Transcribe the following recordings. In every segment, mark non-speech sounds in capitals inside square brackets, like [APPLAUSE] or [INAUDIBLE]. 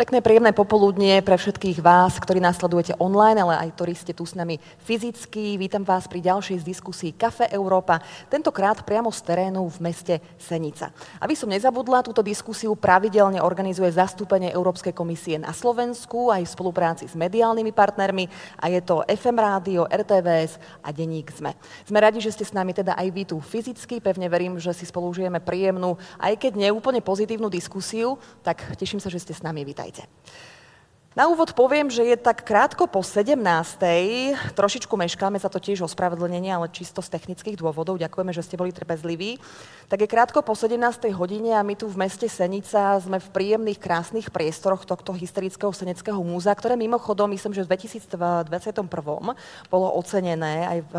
Pekné, príjemné popoludnie pre všetkých vás, ktorí nás sledujete online, ale aj ktorí ste tu s nami fyzicky. Vítam vás pri ďalšej z diskusí Kafe Európa, tentokrát priamo z terénu v meste Senica. Aby som nezabudla, túto diskusiu pravidelne organizuje zastúpenie Európskej komisie na Slovensku aj v spolupráci s mediálnymi partnermi a je to FM rádio, RTVS a Deník ZME. Sme radi, že ste s nami teda aj vy tu fyzicky. Pevne verím, že si spolu užijeme príjemnú, aj keď neúplne pozitívnu diskusiu, tak teším sa, že ste s nami. Vítajte. Vítajte. Na úvod poviem, že je tak krátko po 17. Trošičku meškáme za to tiež ospravedlnenie, ale čisto z technických dôvodov. Ďakujeme, že ste boli trpezliví. Tak je krátko po 17. hodine a my tu v meste Senica sme v príjemných, krásnych priestoroch tohto historického Seneckého múzea, ktoré mimochodom, myslím, že v 2021 bolo ocenené aj v,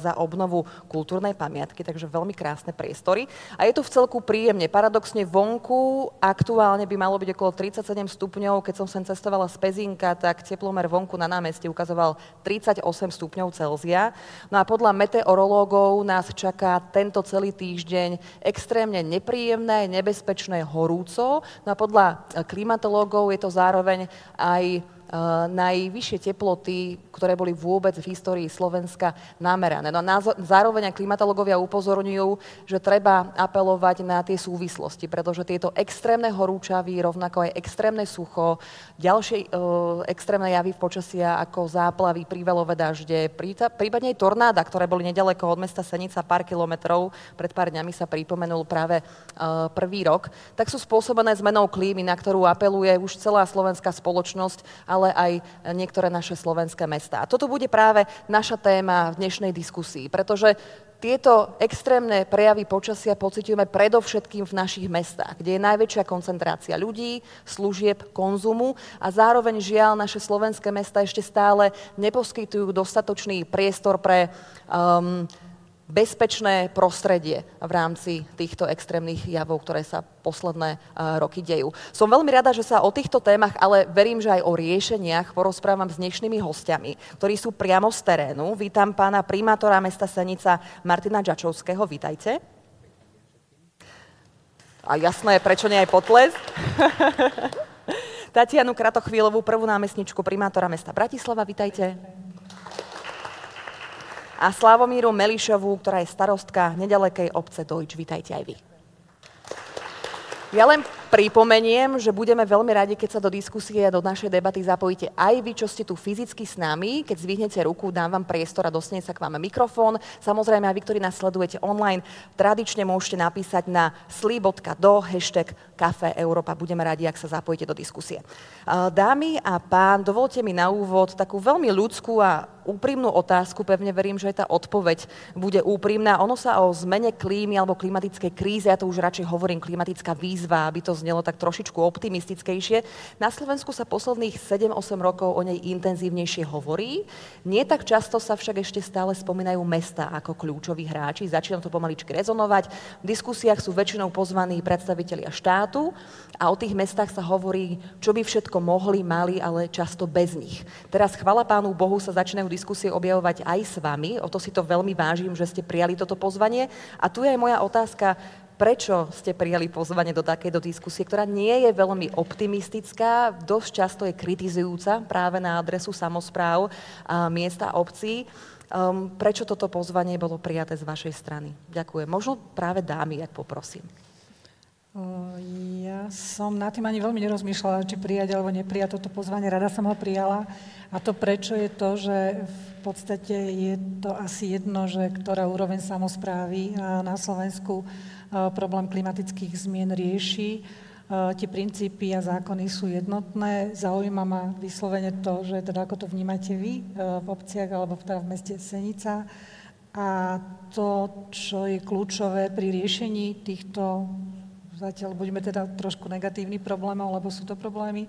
za obnovu kultúrnej pamiatky, takže veľmi krásne priestory. A je tu v celku príjemne. Paradoxne vonku aktuálne by malo byť okolo 37 stupňov. Keď som sem cestovala z Pezinka, tak teplomer vonku na námestí ukazoval 38 stupňov Celzia. No a podľa meteorológov nás čaká tento celý týždeň extrémne nepríjemné, nebezpečné, horúco. No a podľa klimatológov je to zároveň aj najvyššie teploty, ktoré boli vôbec v histórii Slovenska namerané. No a zároveň aj klimatológovia upozorňujú, že treba apelovať na tie súvislosti, pretože tieto extrémne horúčavy, rovnako aj extrémne sucho, ďalšie uh, extrémne javy v počasia ako záplavy, prívalové dažde, prípadne aj tornáda, ktoré boli nedaleko od mesta Senica pár kilometrov, pred pár dňami sa pripomenul práve uh, prvý rok, tak sú spôsobené zmenou klímy, na ktorú apeluje už celá slovenská spoločnosť, ale ale aj niektoré naše slovenské mestá. A toto bude práve naša téma v dnešnej diskusii, pretože tieto extrémne prejavy počasia pociťujeme predovšetkým v našich mestách, kde je najväčšia koncentrácia ľudí, služieb, konzumu a zároveň žiaľ naše slovenské mesta ešte stále neposkytujú dostatočný priestor pre um, bezpečné prostredie v rámci týchto extrémnych javov, ktoré sa posledné uh, roky dejú. Som veľmi rada, že sa o týchto témach, ale verím, že aj o riešeniach porozprávam s dnešnými hostiami, ktorí sú priamo z terénu. Vítam pána primátora mesta Senica Martina Čačovského. Vítajte. A jasné, prečo nie aj potles? [LAUGHS] Tatianu Kratochvílovú, prvú námestničku primátora mesta Bratislava. Vítajte a Slavomíru Melišovú, ktorá je starostka nedalekej obce Dojč. Vítajte aj vy. Ja len pripomeniem, že budeme veľmi radi, keď sa do diskusie a do našej debaty zapojíte aj vy, čo ste tu fyzicky s nami. Keď zvihnete ruku, dám vám priestor a dostane sa k vám mikrofón. Samozrejme aj vy, ktorí nás sledujete online, tradične môžete napísať na sli.do hashtag Kafe Európa. Budeme radi, ak sa zapojíte do diskusie. Dámy a pán, dovolte mi na úvod takú veľmi ľudskú a úprimnú otázku. Pevne verím, že aj tá odpoveď bude úprimná. Ono sa o zmene klímy alebo klimatickej kríze, ja to už radšej hovorím klimatická výzva, aby to znelo tak trošičku optimistickejšie. Na Slovensku sa posledných 7-8 rokov o nej intenzívnejšie hovorí. Nie tak často sa však ešte stále spomínajú mesta ako kľúčoví hráči. Začína to pomaličky rezonovať. V diskusiách sú väčšinou pozvaní predstavitelia štátu a o tých mestách sa hovorí, čo by všetko mohli, mali, ale často bez nich. Teraz chvala pánu Bohu sa začínajú diskusie objavovať aj s vami. O to si to veľmi vážim, že ste prijali toto pozvanie. A tu je aj moja otázka prečo ste prijali pozvanie do takéto diskusie, ktorá nie je veľmi optimistická, dosť často je kritizujúca práve na adresu samozpráv a miesta obcí. Um, prečo toto pozvanie bolo prijaté z vašej strany? Ďakujem. Možno práve dámy, ak poprosím. Ja som na tým ani veľmi nerozmýšľala, či prijať alebo neprijať toto pozvanie. Rada som ho prijala. A to prečo je to, že v podstate je to asi jedno, že ktorá úroveň samozprávy na Slovensku problém klimatických zmien rieši. Tie princípy a zákony sú jednotné. Zaujíma ma vyslovene to, že teda ako to vnímate vy v obciach alebo teda v meste Senica. A to, čo je kľúčové pri riešení týchto zatiaľ budeme teda trošku negatívny problémov, lebo sú to problémy,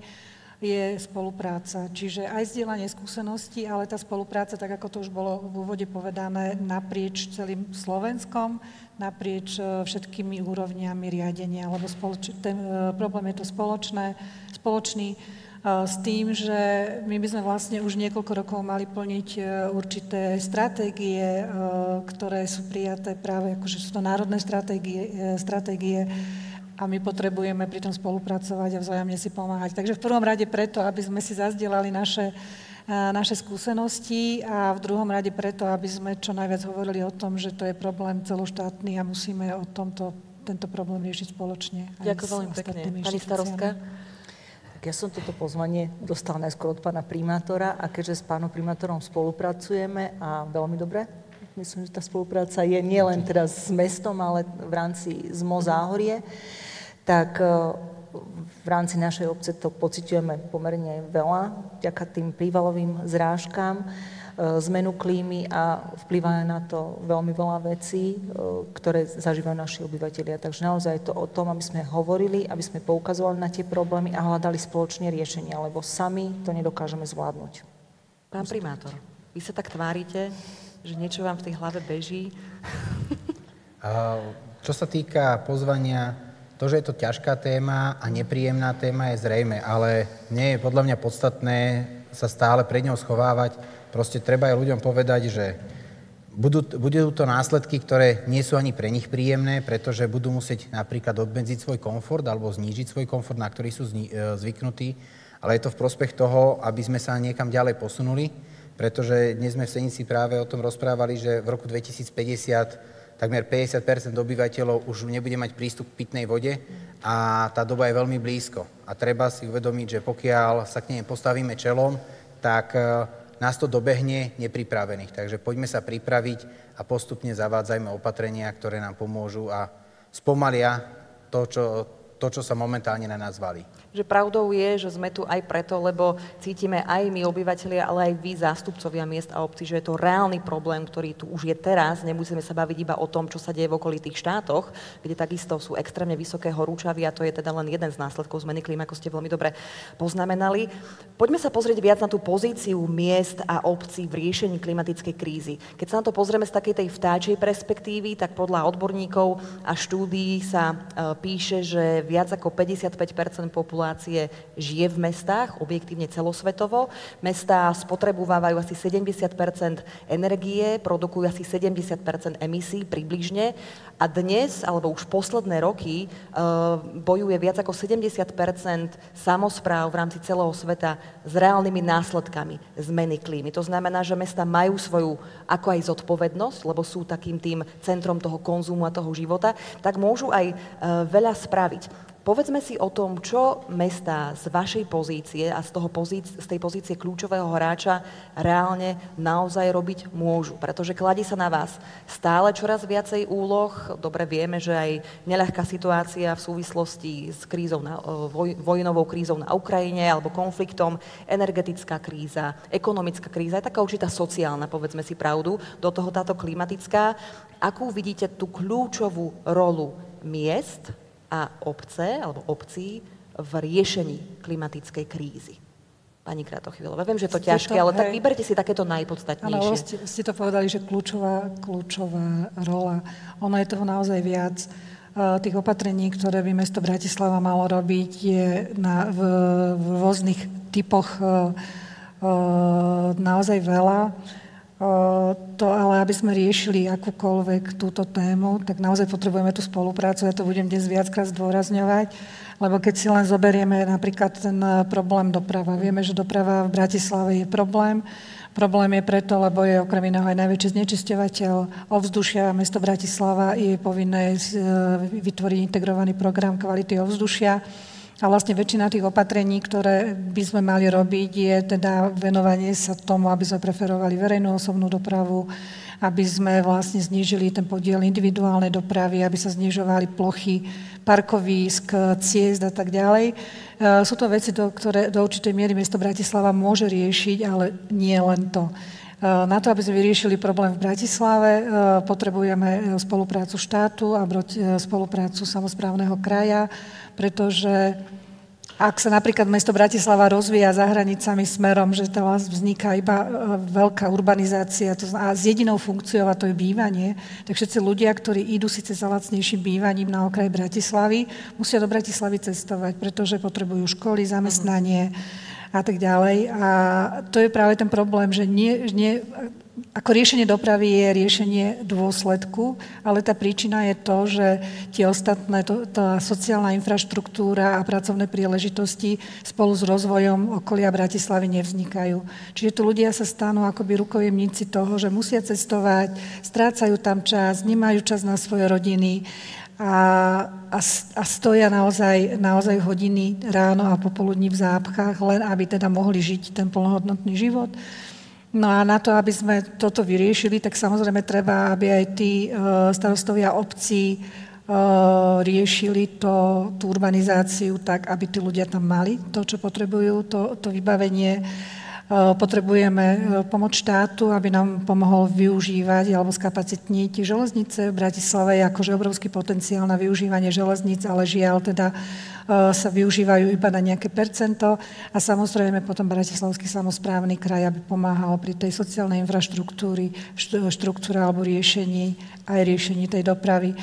je spolupráca. Čiže aj zdieľanie skúseností, ale tá spolupráca, tak ako to už bolo v úvode povedané, naprieč celým Slovenskom, naprieč e, všetkými úrovniami riadenia, lebo spoloč- ten e, problém je to spoločné, spoločný e, s tým, že my by sme vlastne už niekoľko rokov mali plniť určité stratégie, ktoré sú prijaté práve, akože sú to národné stratégie, stratégie a my potrebujeme pri tom spolupracovať a vzájomne si pomáhať. Takže v prvom rade preto, aby sme si zazdielali naše, naše skúsenosti a v druhom rade preto, aby sme čo najviac hovorili o tom, že to je problém celoštátny a musíme o tomto, tento problém riešiť spoločne. Ďakujem veľmi pekne. Pani starostka? Tak ja som toto pozvanie dostala najskôr od pána primátora a keďže s pánom primátorom spolupracujeme a veľmi dobre, myslím, že tá spolupráca je nielen teraz s mestom, ale v rámci ZMO Záhorie, tak e, v rámci našej obce to pociťujeme pomerne veľa, vďaka tým prívalovým zrážkám. E, zmenu klímy a vplyvá na to veľmi veľa vecí, e, ktoré zažívajú naši obyvateľia. Takže naozaj je to o tom, aby sme hovorili, aby sme poukazovali na tie problémy a hľadali spoločne riešenia, lebo sami to nedokážeme zvládnuť. Pán primátor, vy sa tak tvárite, že niečo vám v tej hlave beží? [LAUGHS] Čo sa týka pozvania, to, že je to ťažká téma a nepríjemná téma je zrejme, ale nie je podľa mňa podstatné sa stále pred ňou schovávať. Proste treba aj ľuďom povedať, že budú, budú to následky, ktoré nie sú ani pre nich príjemné, pretože budú musieť napríklad obmedziť svoj komfort alebo znížiť svoj komfort, na ktorý sú zni- e, zvyknutí, ale je to v prospech toho, aby sme sa niekam ďalej posunuli, pretože dnes sme v Senici práve o tom rozprávali, že v roku 2050 takmer 50% obyvateľov už nebude mať prístup k pitnej vode a tá doba je veľmi blízko. A treba si uvedomiť, že pokiaľ sa k nej postavíme čelom, tak e, nás to dobehne nepripravených. Takže poďme sa pripraviť a postupne zavádzajme opatrenia, ktoré nám pomôžu a spomalia to, čo, to, čo sa momentálne na nás valí že pravdou je, že sme tu aj preto, lebo cítime aj my obyvateľia, ale aj vy zástupcovia miest a obcí, že je to reálny problém, ktorý tu už je teraz. Nemusíme sa baviť iba o tom, čo sa deje v okolitých štátoch, kde takisto sú extrémne vysoké horúčavy a to je teda len jeden z následkov zmeny klímy, ako ste veľmi dobre poznamenali. Poďme sa pozrieť viac na tú pozíciu miest a obcí v riešení klimatickej krízy. Keď sa na to pozrieme z takej tej vtáčej perspektívy, tak podľa odborníkov a štúdií sa e, píše, že viac ako 55% populácie populácie žije v mestách, objektívne celosvetovo. Mestá spotrebovávajú asi 70% energie, produkujú asi 70% emisí približne a dnes, alebo už posledné roky, eh, bojuje viac ako 70% samozpráv v rámci celého sveta s reálnymi následkami zmeny klímy. To znamená, že mesta majú svoju ako aj zodpovednosť, lebo sú takým tým centrom toho konzumu a toho života, tak môžu aj eh, veľa spraviť. Povedzme si o tom, čo mesta z vašej pozície a z, toho pozície, z tej pozície kľúčového hráča reálne naozaj robiť môžu. Pretože kladí sa na vás stále čoraz viacej úloh. Dobre vieme, že aj neľahká situácia v súvislosti s krízou na, voj, vojnovou krízou na Ukrajine alebo konfliktom, energetická kríza, ekonomická kríza, je taká určitá sociálna, povedzme si pravdu, do toho táto klimatická. Akú vidíte tú kľúčovú rolu miest a obce alebo obcí v riešení klimatickej krízy. Pani Kratochvílová, viem, že je to ste ťažké, to, ale hej, tak vyberte si takéto najpodstatnejšie. Áno, ste, ste to povedali, že kľúčová, kľúčová rola. Ono je toho naozaj viac. Uh, tých opatrení, ktoré by mesto Bratislava malo robiť, je na, v, v rôznych typoch uh, uh, naozaj veľa. To ale, aby sme riešili akúkoľvek túto tému, tak naozaj potrebujeme tú spoluprácu. Ja to budem dnes viackrát zdôrazňovať, lebo keď si len zoberieme napríklad ten e, problém doprava. Vieme, že doprava v Bratislave je problém. Problém je preto, lebo je okrem iného aj najväčší znečisťovateľ ovzdušia. Mesto Bratislava je povinné e, vytvoriť integrovaný program kvality ovzdušia a vlastne väčšina tých opatrení, ktoré by sme mali robiť, je teda venovanie sa tomu, aby sme preferovali verejnú osobnú dopravu, aby sme vlastne znížili ten podiel individuálnej dopravy, aby sa znižovali plochy parkovísk, ciest a tak ďalej. E, sú to veci, do, ktoré do určitej miery mesto Bratislava môže riešiť, ale nie len to. E, na to, aby sme vyriešili problém v Bratislave, e, potrebujeme spoluprácu štátu a spoluprácu samozprávneho kraja, pretože ak sa napríklad mesto Bratislava rozvíja za hranicami smerom, že to vzniká iba e, veľká urbanizácia to a s jedinou funkciou, a to je bývanie, tak všetci ľudia, ktorí idú síce za lacnejším bývaním na okraj Bratislavy, musia do Bratislavy cestovať, pretože potrebujú školy, zamestnanie a tak ďalej. A to je práve ten problém, že nie, nie, ako riešenie dopravy je riešenie dôsledku, ale tá príčina je to, že tie ostatné, to, tá sociálna infraštruktúra a pracovné príležitosti spolu s rozvojom okolia Bratislavy nevznikajú. Čiže tu ľudia sa stanú akoby rukojemníci toho, že musia cestovať, strácajú tam čas, nemajú čas na svoje rodiny a, a, a stoja naozaj, naozaj hodiny ráno a popoludní v zápchách, len aby teda mohli žiť ten plnohodnotný život. No a na to, aby sme toto vyriešili, tak samozrejme treba, aby aj tí uh, starostovia obcí uh, riešili to, tú urbanizáciu tak, aby tí ľudia tam mali to, čo potrebujú, to, to vybavenie. Uh, potrebujeme pomoc štátu, aby nám pomohol využívať alebo skapacitniť železnice. V Bratislave je akože obrovský potenciál na využívanie železnic, ale žiaľ teda E, sa využívajú iba na nejaké percento a samozrejme potom Bratislavský samozprávny kraj, aby pomáhal pri tej sociálnej infraštruktúry, štruktúre alebo riešení, aj riešení tej dopravy. E,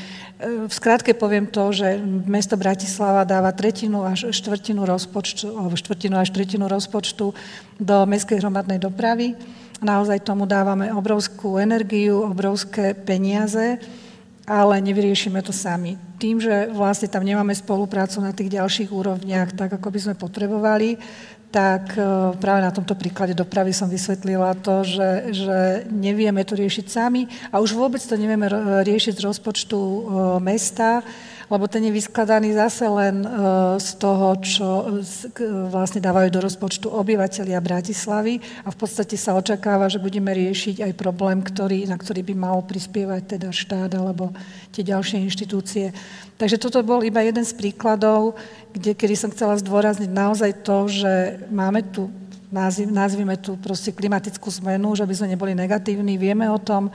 v skratke poviem to, že mesto Bratislava dáva tretinu až štvrtinu rozpočtu, alebo štvrtinu až tretinu rozpočtu do mestskej hromadnej dopravy. Naozaj tomu dávame obrovskú energiu, obrovské peniaze ale nevyriešime to sami. Tým, že vlastne tam nemáme spoluprácu na tých ďalších úrovniach, tak ako by sme potrebovali, tak e, práve na tomto príklade dopravy som vysvetlila to, že, že nevieme to riešiť sami a už vôbec to nevieme riešiť z rozpočtu e, mesta, lebo ten je vyskladaný zase len e, z toho, čo vlastne dávajú do rozpočtu obyvateľia Bratislavy a v podstate sa očakáva, že budeme riešiť aj problém, ktorý, na ktorý by mal prispievať teda štát alebo tie ďalšie inštitúcie. Takže toto bol iba jeden z príkladov, kde, kedy som chcela zdôrazniť naozaj to, že máme tu nazvime tu proste klimatickú zmenu, že by sme neboli negatívni, vieme o tom,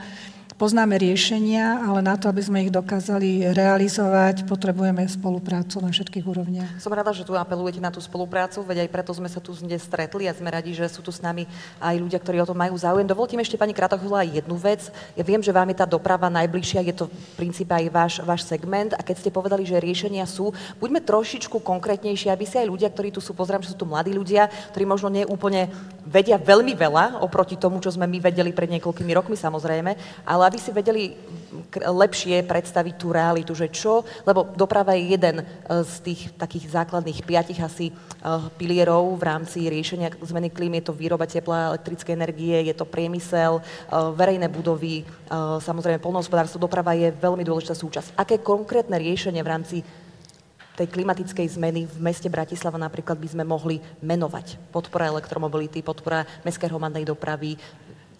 Poznáme riešenia, ale na to, aby sme ich dokázali realizovať, potrebujeme spoluprácu na všetkých úrovniach. Som rada, že tu apelujete na tú spoluprácu, veď aj preto sme sa tu dnes stretli a sme radi, že sú tu s nami aj ľudia, ktorí o tom majú záujem. Dovolte mi ešte, pani Kratochula, jednu vec. Ja viem, že vám je tá doprava najbližšia, je to v princípe aj váš, váš segment a keď ste povedali, že riešenia sú, buďme trošičku konkrétnejšie, aby si aj ľudia, ktorí tu sú, pozriem, že sú tu mladí ľudia, ktorí možno nie úplne vedia veľmi veľa oproti tomu, čo sme my vedeli pred niekoľkými rokmi samozrejme, ale aby si vedeli lepšie predstaviť tú realitu, že čo, lebo doprava je jeden e, z tých takých základných piatich asi e, pilierov v rámci riešenia zmeny klímy. Je to výroba tepla, elektrické energie, je to priemysel, e, verejné budovy, samozrejme polnohospodárstvo, doprava je veľmi dôležitá súčasť. Aké konkrétne riešenie v rámci tej klimatickej zmeny v meste Bratislava napríklad by sme mohli menovať. Podpora elektromobility, podpora mestskej hromadnej dopravy,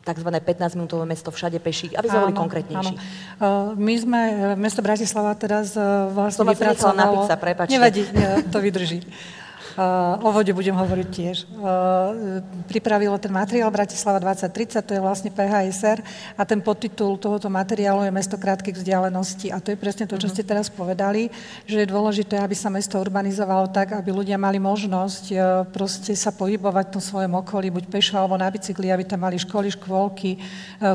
tzv. 15-minútové mesto všade peší, aby sme boli konkrétnejší. Áno. My sme, e, mesto Bratislava teraz e, vlastne vypracovalo... napiť sa, prepáčte. Nevadí, to vydrží. Uh, o vode budem hovoriť tiež. Uh, pripravilo ten materiál Bratislava 2030, to je vlastne PHSR a ten podtitul tohoto materiálu je Mesto krátkych vzdialeností a to je presne to, čo mhm. ste teraz povedali, že je dôležité, aby sa mesto urbanizovalo tak, aby ľudia mali možnosť uh, proste sa pohybovať v tom svojom okolí, buď pešo alebo na bicykli, aby tam mali školy, škôlky,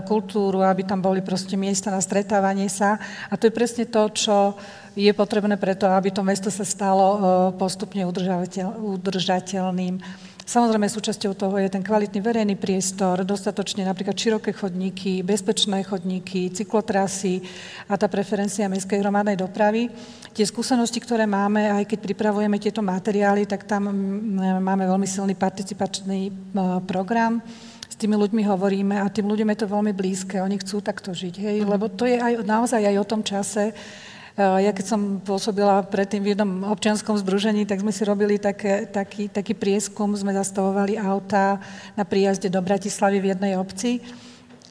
kultúru, aby tam boli proste miesta na stretávanie sa a to je presne to, čo je potrebné preto, aby to mesto sa stalo e, postupne udržateľným. Samozrejme, súčasťou toho je ten kvalitný verejný priestor, dostatočne napríklad široké chodníky, bezpečné chodníky, cyklotrasy a tá preferencia mestskej hromadnej dopravy. Tie skúsenosti, ktoré máme, aj keď pripravujeme tieto materiály, tak tam máme veľmi silný participačný e, program s tými ľuďmi hovoríme a tým ľuďom je to veľmi blízke, oni chcú takto žiť, hej, mhm. lebo to je aj, naozaj aj o tom čase, ja keď som pôsobila predtým v jednom občianskom združení, tak sme si robili také, taký, taký prieskum, sme zastavovali auta na príjazde do Bratislavy v jednej obci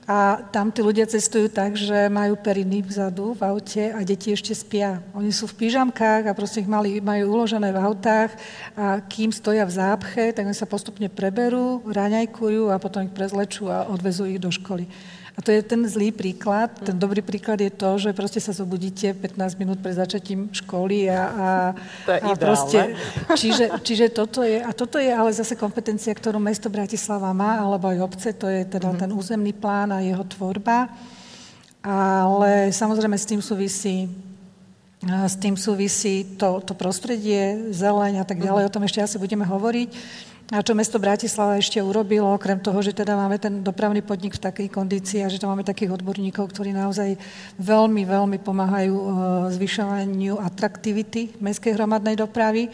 a tam tí ľudia cestujú tak, že majú periny vzadu v aute a deti ešte spia. Oni sú v pyžamkách a proste ich mali, majú uložené v autách a kým stoja v zápche, tak oni sa postupne preberú, raňajkujú a potom ich prezlečú a odvezú ich do školy. A to je ten zlý príklad. Ten dobrý príklad je to, že proste sa zobudíte 15 minút pred začatím školy a, a, [LAUGHS] to je a proste... Čiže, čiže toto je, a toto je ale zase kompetencia, ktorú mesto Bratislava má, alebo aj obce, to je teda mm-hmm. ten územný plán a jeho tvorba. Ale samozrejme s tým súvisí s tým súvisí to, to prostredie, zeleň a tak ďalej, mm-hmm. o tom ešte asi budeme hovoriť. A čo mesto Bratislava ešte urobilo, okrem toho, že teda máme ten dopravný podnik v takej kondícii a že tam máme takých odborníkov, ktorí naozaj veľmi, veľmi pomáhajú e, zvyšovaniu atraktivity mestskej hromadnej dopravy, e,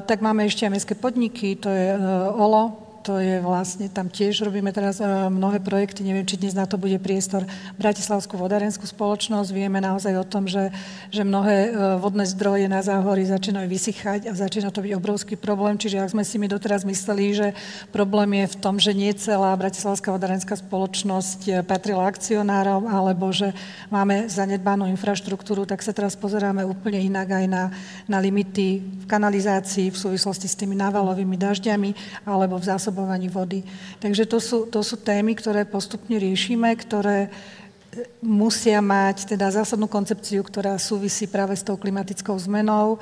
tak máme ešte aj mestské podniky, to je e, OLO, to je vlastne, tam tiež robíme teraz uh, mnohé projekty, neviem, či dnes na to bude priestor. Bratislavskú vodárenskú spoločnosť, vieme naozaj o tom, že, že mnohé uh, vodné zdroje na záhory začínajú vysychať a začína to byť obrovský problém, čiže ak sme si my doteraz mysleli, že problém je v tom, že nie celá Bratislavská vodárenská spoločnosť e, patrila akcionárom, alebo že máme zanedbanú infraštruktúru, tak sa teraz pozeráme úplne inak aj na, na limity v kanalizácii v súvislosti s tými návalovými dažďami alebo v zásob zásobovaní vody. Takže to sú, to sú témy, ktoré postupne riešime, ktoré e, musia mať teda zásadnú koncepciu, ktorá súvisí práve s tou klimatickou zmenou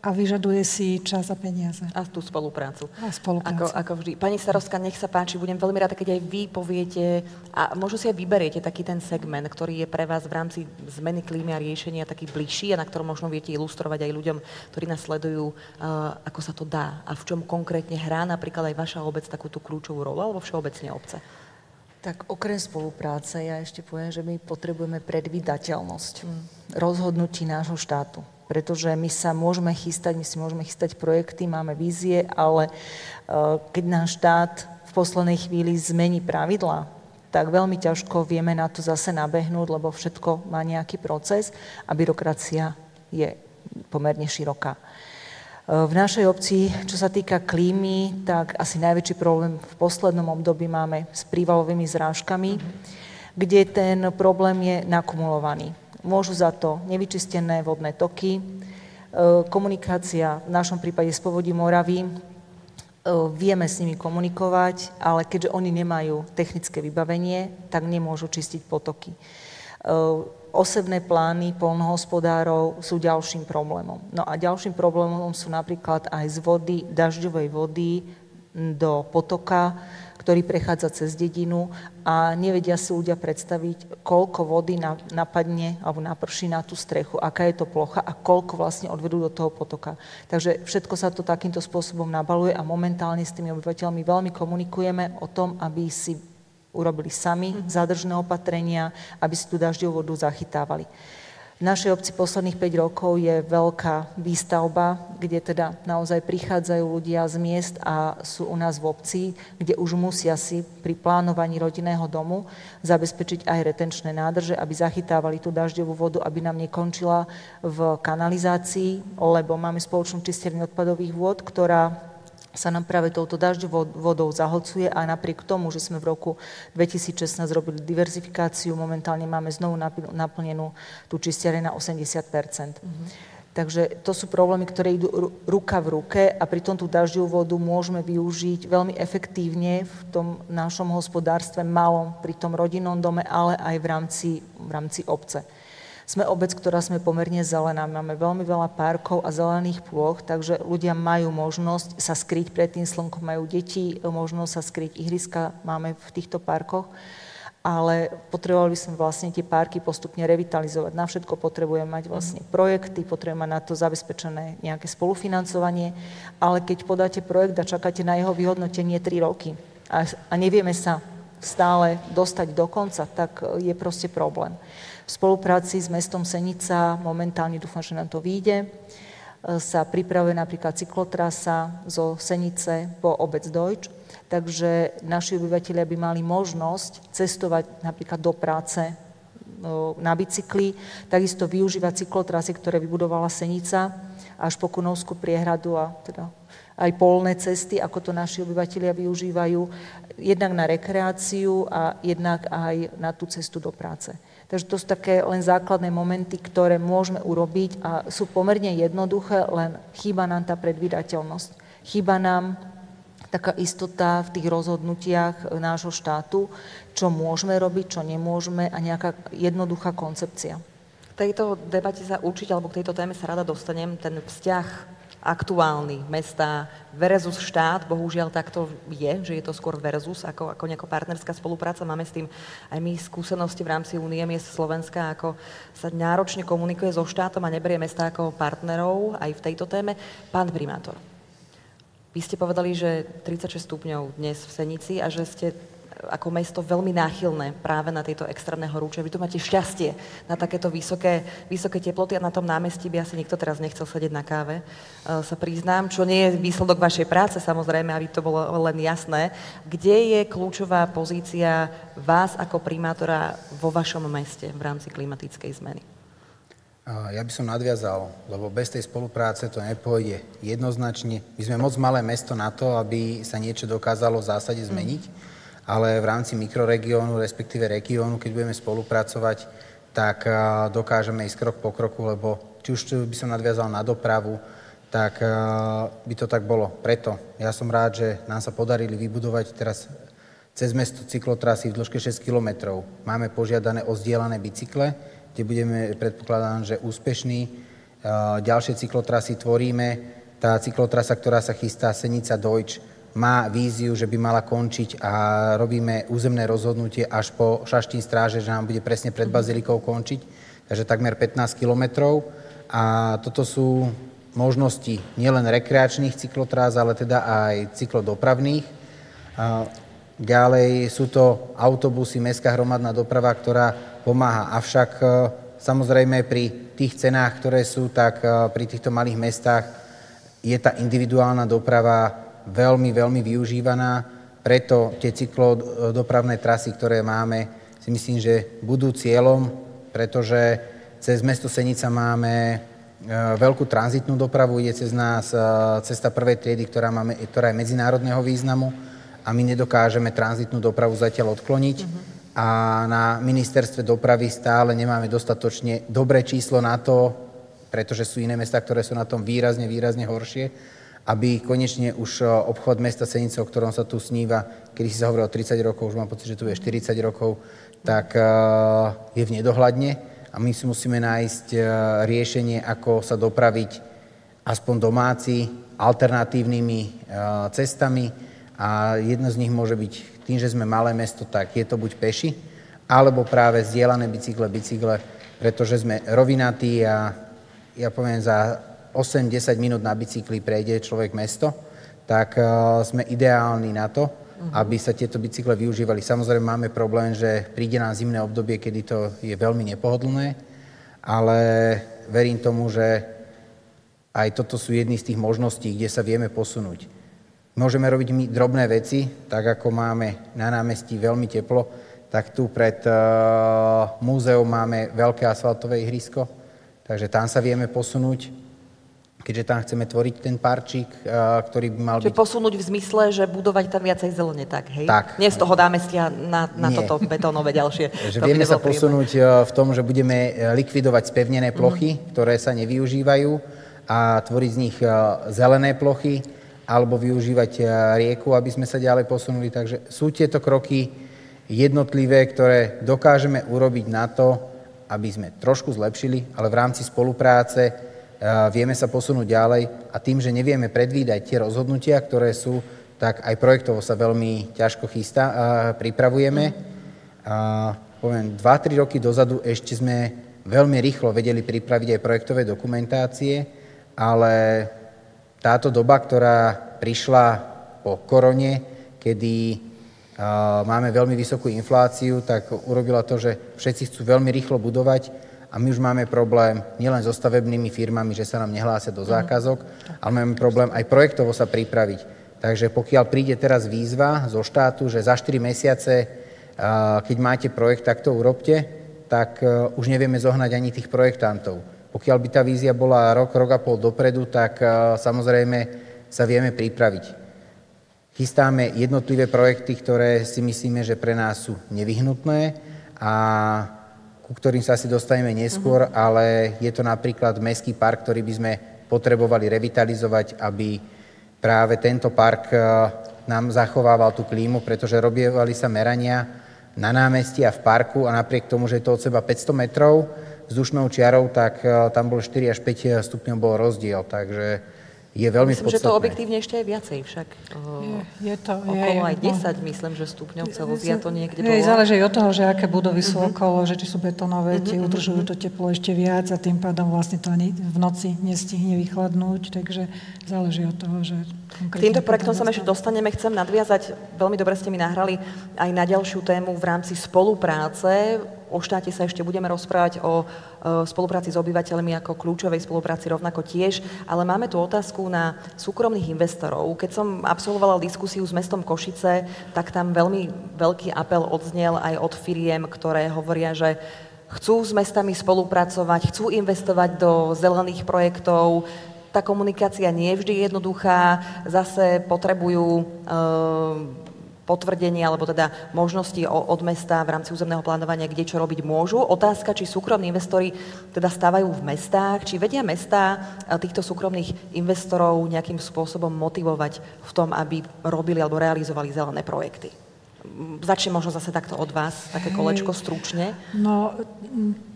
a vyžaduje si čas a peniaze. A tú spoluprácu. A spoluprácu. Ako, ako vždy. Pani starostka, nech sa páči, budem veľmi rada, keď aj vy poviete a možno si aj vyberiete taký ten segment, ktorý je pre vás v rámci zmeny klímy a riešenia taký bližší a na ktorom možno viete ilustrovať aj ľuďom, ktorí nás sledujú, uh, ako sa to dá a v čom konkrétne hrá napríklad aj vaša obec takúto kľúčovú rolu alebo všeobecne obce. Tak okrem spolupráce ja ešte poviem, že my potrebujeme predvydateľnosť mm. rozhodnutí nášho štátu pretože my sa môžeme chystať, my si môžeme chystať projekty, máme vízie, ale e, keď náš štát v poslednej chvíli zmení pravidlá, tak veľmi ťažko vieme na to zase nabehnúť, lebo všetko má nejaký proces a byrokracia je pomerne široká. E, v našej obci, čo sa týka klímy, tak asi najväčší problém v poslednom období máme s prívalovými zrážkami, kde ten problém je nakumulovaný. Môžu za to nevyčistené vodné toky, e, komunikácia v našom prípade z povodí Moravy, e, vieme s nimi komunikovať, ale keďže oni nemajú technické vybavenie, tak nemôžu čistiť potoky. Osebné plány polnohospodárov sú ďalším problémom. No a ďalším problémom sú napríklad aj z vody, dažďovej vody do potoka, ktorý prechádza cez dedinu a nevedia si ľudia predstaviť, koľko vody napadne alebo naprší na tú strechu, aká je to plocha a koľko vlastne odvedú do toho potoka. Takže všetko sa to takýmto spôsobom nabaluje a momentálne s tými obyvateľmi veľmi komunikujeme o tom, aby si urobili sami mhm. zádržné opatrenia, aby si tú dažďovú vodu zachytávali. V našej obci posledných 5 rokov je veľká výstavba, kde teda naozaj prichádzajú ľudia z miest a sú u nás v obci, kde už musia si pri plánovaní rodinného domu zabezpečiť aj retenčné nádrže, aby zachytávali tú dažďovú vodu, aby nám nekončila v kanalizácii, lebo máme spoločnú čistierňu odpadových vôd, ktorá sa nám práve touto dažďovou vodou zahlcuje a napriek tomu, že sme v roku 2016 robili diverzifikáciu, momentálne máme znovu naplnenú tú čistiare na 80 mm-hmm. Takže to sú problémy, ktoré idú ruka v ruke a pritom tú dažďovú vodu môžeme využiť veľmi efektívne v tom našom hospodárstve malom, pri tom rodinnom dome, ale aj v rámci, v rámci obce. Sme obec, ktorá sme pomerne zelená. Máme veľmi veľa parkov a zelených plôch, takže ľudia majú možnosť sa skryť pred tým slnkom, majú deti možnosť sa skryť. Ihriska máme v týchto parkoch ale potrebovali by sme vlastne tie parky postupne revitalizovať. Na všetko potrebujeme mať vlastne projekty, potrebujeme mať na to zabezpečené nejaké spolufinancovanie, ale keď podáte projekt a čakáte na jeho vyhodnotenie 3 roky a, a nevieme sa stále dostať do konca, tak je proste problém. V spolupráci s mestom Senica, momentálne dúfam, že nám to vyjde, e, sa pripravuje napríklad cyklotrasa zo Senice po obec Dojč, takže naši obyvateľia by mali možnosť cestovať napríklad do práce e, na bicykli, takisto využívať cyklotrasy, ktoré vybudovala Senica až po Kunovskú priehradu a teda aj polné cesty, ako to naši obyvateľia využívajú, jednak na rekreáciu a jednak aj na tú cestu do práce. Takže to sú také len základné momenty, ktoré môžeme urobiť a sú pomerne jednoduché, len chýba nám tá predvydateľnosť. Chýba nám taká istota v tých rozhodnutiach nášho štátu, čo môžeme robiť, čo nemôžeme a nejaká jednoduchá koncepcia. V tejto debate sa určite, alebo k tejto téme sa rada dostanem, ten vzťah aktuálny mesta versus štát. Bohužiaľ takto je, že je to skôr versus ako, ako nejaká partnerská spolupráca. Máme s tým aj my skúsenosti v rámci Únie miest Slovenska, ako sa náročne komunikuje so štátom a neberie mesta ako partnerov aj v tejto téme. Pán primátor, Vy ste povedali, že 36 stupňov dnes v Senici a že ste ako mesto veľmi náchylné práve na tieto extrémne horúče. Vy tu máte šťastie na takéto vysoké, vysoké teploty a na tom námestí by asi nikto teraz nechcel sedieť na káve, uh, sa priznám, čo nie je výsledok vašej práce samozrejme, aby to bolo len jasné. Kde je kľúčová pozícia vás ako primátora vo vašom meste v rámci klimatickej zmeny? Ja by som nadviazal, lebo bez tej spolupráce to nepôjde jednoznačne. My sme moc malé mesto na to, aby sa niečo dokázalo v zásade zmeniť, ale v rámci mikroregiónu, respektíve regiónu, keď budeme spolupracovať, tak dokážeme ísť krok po kroku, lebo či už by som nadviazal na dopravu, tak by to tak bolo. Preto ja som rád, že nám sa podarili vybudovať teraz cez mesto cyklotrasy v dĺžke 6 kilometrov. Máme požiadané o zdieľané bicykle, kde budeme, predpokladám, že úspešní. Ďalšie cyklotrasy tvoríme. Tá cyklotrasa, ktorá sa chystá, Senica Deutsch, má víziu, že by mala končiť a robíme územné rozhodnutie až po Šaštín stráže, že nám bude presne pred Bazilikou končiť, takže takmer 15 kilometrov. A toto sú možnosti nielen rekreačných cyklotrás, ale teda aj cyklodopravných. Ďalej sú to autobusy, mestská hromadná doprava, ktorá pomáha. Avšak e, samozrejme pri tých cenách, ktoré sú, tak e, pri týchto malých mestách je tá individuálna doprava veľmi, veľmi využívaná. Preto tie cyklodopravné trasy, ktoré máme, si myslím, že budú cieľom, pretože cez mesto Senica máme e, veľkú tranzitnú dopravu, ide cez nás cesta prvej triedy, ktorá, máme, ktorá je medzinárodného významu a my nedokážeme tranzitnú dopravu zatiaľ odkloniť. Mm-hmm a na ministerstve dopravy stále nemáme dostatočne dobré číslo na to, pretože sú iné mesta, ktoré sú na tom výrazne, výrazne horšie, aby konečne už e, obchod mesta Senice, o ktorom sa tu sníva, kedy si sa hovorilo 30 rokov, už mám pocit, že tu je 40 rokov, tak e, je v nedohľadne a my si musíme nájsť e, riešenie, ako sa dopraviť aspoň domáci alternatívnymi cestami a jedno z nich môže byť tým, že sme malé mesto, tak je to buď peši, alebo práve zdieľané bicykle, bicykle, pretože sme rovinatí a ja poviem za 8-10 minút na bicykli prejde človek mesto, tak uh, sme ideálni na to, uh-huh. aby sa tieto bicykle využívali. Samozrejme máme problém, že príde nám zimné obdobie, kedy to je veľmi nepohodlné, ale verím tomu, že aj toto sú jedny z tých možností, kde sa vieme posunúť. Môžeme robiť my drobné veci, tak ako máme na námestí veľmi teplo, tak tu pred uh, múzeum máme veľké asfaltové ihrisko, takže tam sa vieme posunúť, keďže tam chceme tvoriť ten parčík, uh, ktorý by mal Čiže byť... posunúť v zmysle, že budovať tam viacej zelene, tak, hej? Tak. Nie z toho námestia na, na toto betónové ďalšie. [LAUGHS] Že vieme sa posunúť uh, v tom, že budeme likvidovať spevnené plochy, mm. ktoré sa nevyužívajú a tvoriť z nich zelené plochy, alebo využívať eh, rieku, aby sme sa ďalej posunuli. Takže sú tieto kroky jednotlivé, ktoré dokážeme urobiť na to, aby sme trošku zlepšili, ale v rámci spolupráce eh, vieme sa posunúť ďalej a tým, že nevieme predvídať tie rozhodnutia, ktoré sú, tak aj projektovo sa veľmi ťažko chystá, a pripravujeme. A poviem, 2-3 roky dozadu ešte sme veľmi rýchlo vedeli pripraviť aj projektové dokumentácie, ale táto doba, ktorá prišla po korone, kedy máme veľmi vysokú infláciu, tak urobila to, že všetci chcú veľmi rýchlo budovať a my už máme problém nielen so stavebnými firmami, že sa nám nehlásia do mhm. zákazok, ale máme problém aj projektovo sa pripraviť. Takže pokiaľ príde teraz výzva zo štátu, že za 4 mesiace, keď máte projekt, tak to urobte, tak e, už nevieme zohnať ani tých projektantov. Pokiaľ by tá vízia bola rok, rok a pol dopredu, tak e, samozrejme sa vieme pripraviť. Chystáme jednotlivé projekty, ktoré si myslíme, že pre nás sú nevyhnutné a ku ktorým sa asi dostaneme neskôr, uh-huh. ale je to napríklad Mestský park, ktorý by sme potrebovali revitalizovať, aby práve tento park e, nám zachovával tú klímu, pretože robievali sa merania na námestí a v parku a napriek tomu, že je to od seba 500 metrov, vzdušnou čiarou, tak e, tam bol 4 až 5 stupňov bol rozdiel. Takže je veľmi myslím, podstatné. že to objektívne ešte aj viacej však. Je, je to, okolo je, aj 10, no, myslím, že stupňov Celzia to niekde je, bolo. Záleží od toho, že aké budovy sú Mhm. okolo, že či sú betonové, tie udržujú to teplo ešte viac a tým pádom vlastne to ani v noci nestihne vychladnúť, takže záleží od toho, že K týmto projektom sa ešte dostaneme. Chcem nadviazať, veľmi dobre ste mi nahrali aj na ďalšiu tému v rámci spolupráce. O štáte sa ešte budeme rozprávať o e, spolupráci s obyvateľmi ako kľúčovej spolupráci rovnako tiež, ale máme tu otázku na súkromných investorov. Keď som absolvovala diskusiu s mestom Košice, tak tam veľmi veľký apel odznel aj od firiem, ktoré hovoria, že chcú s mestami spolupracovať, chcú investovať do zelených projektov, tá komunikácia nie je vždy jednoduchá, zase potrebujú e, potvrdenie alebo teda možnosti od mesta v rámci územného plánovania, kde čo robiť môžu. Otázka, či súkromní investori teda stávajú v mestách, či vedia mesta týchto súkromných investorov nejakým spôsobom motivovať v tom, aby robili alebo realizovali zelené projekty. Začne možno zase takto od vás, také kolečko stručne. No,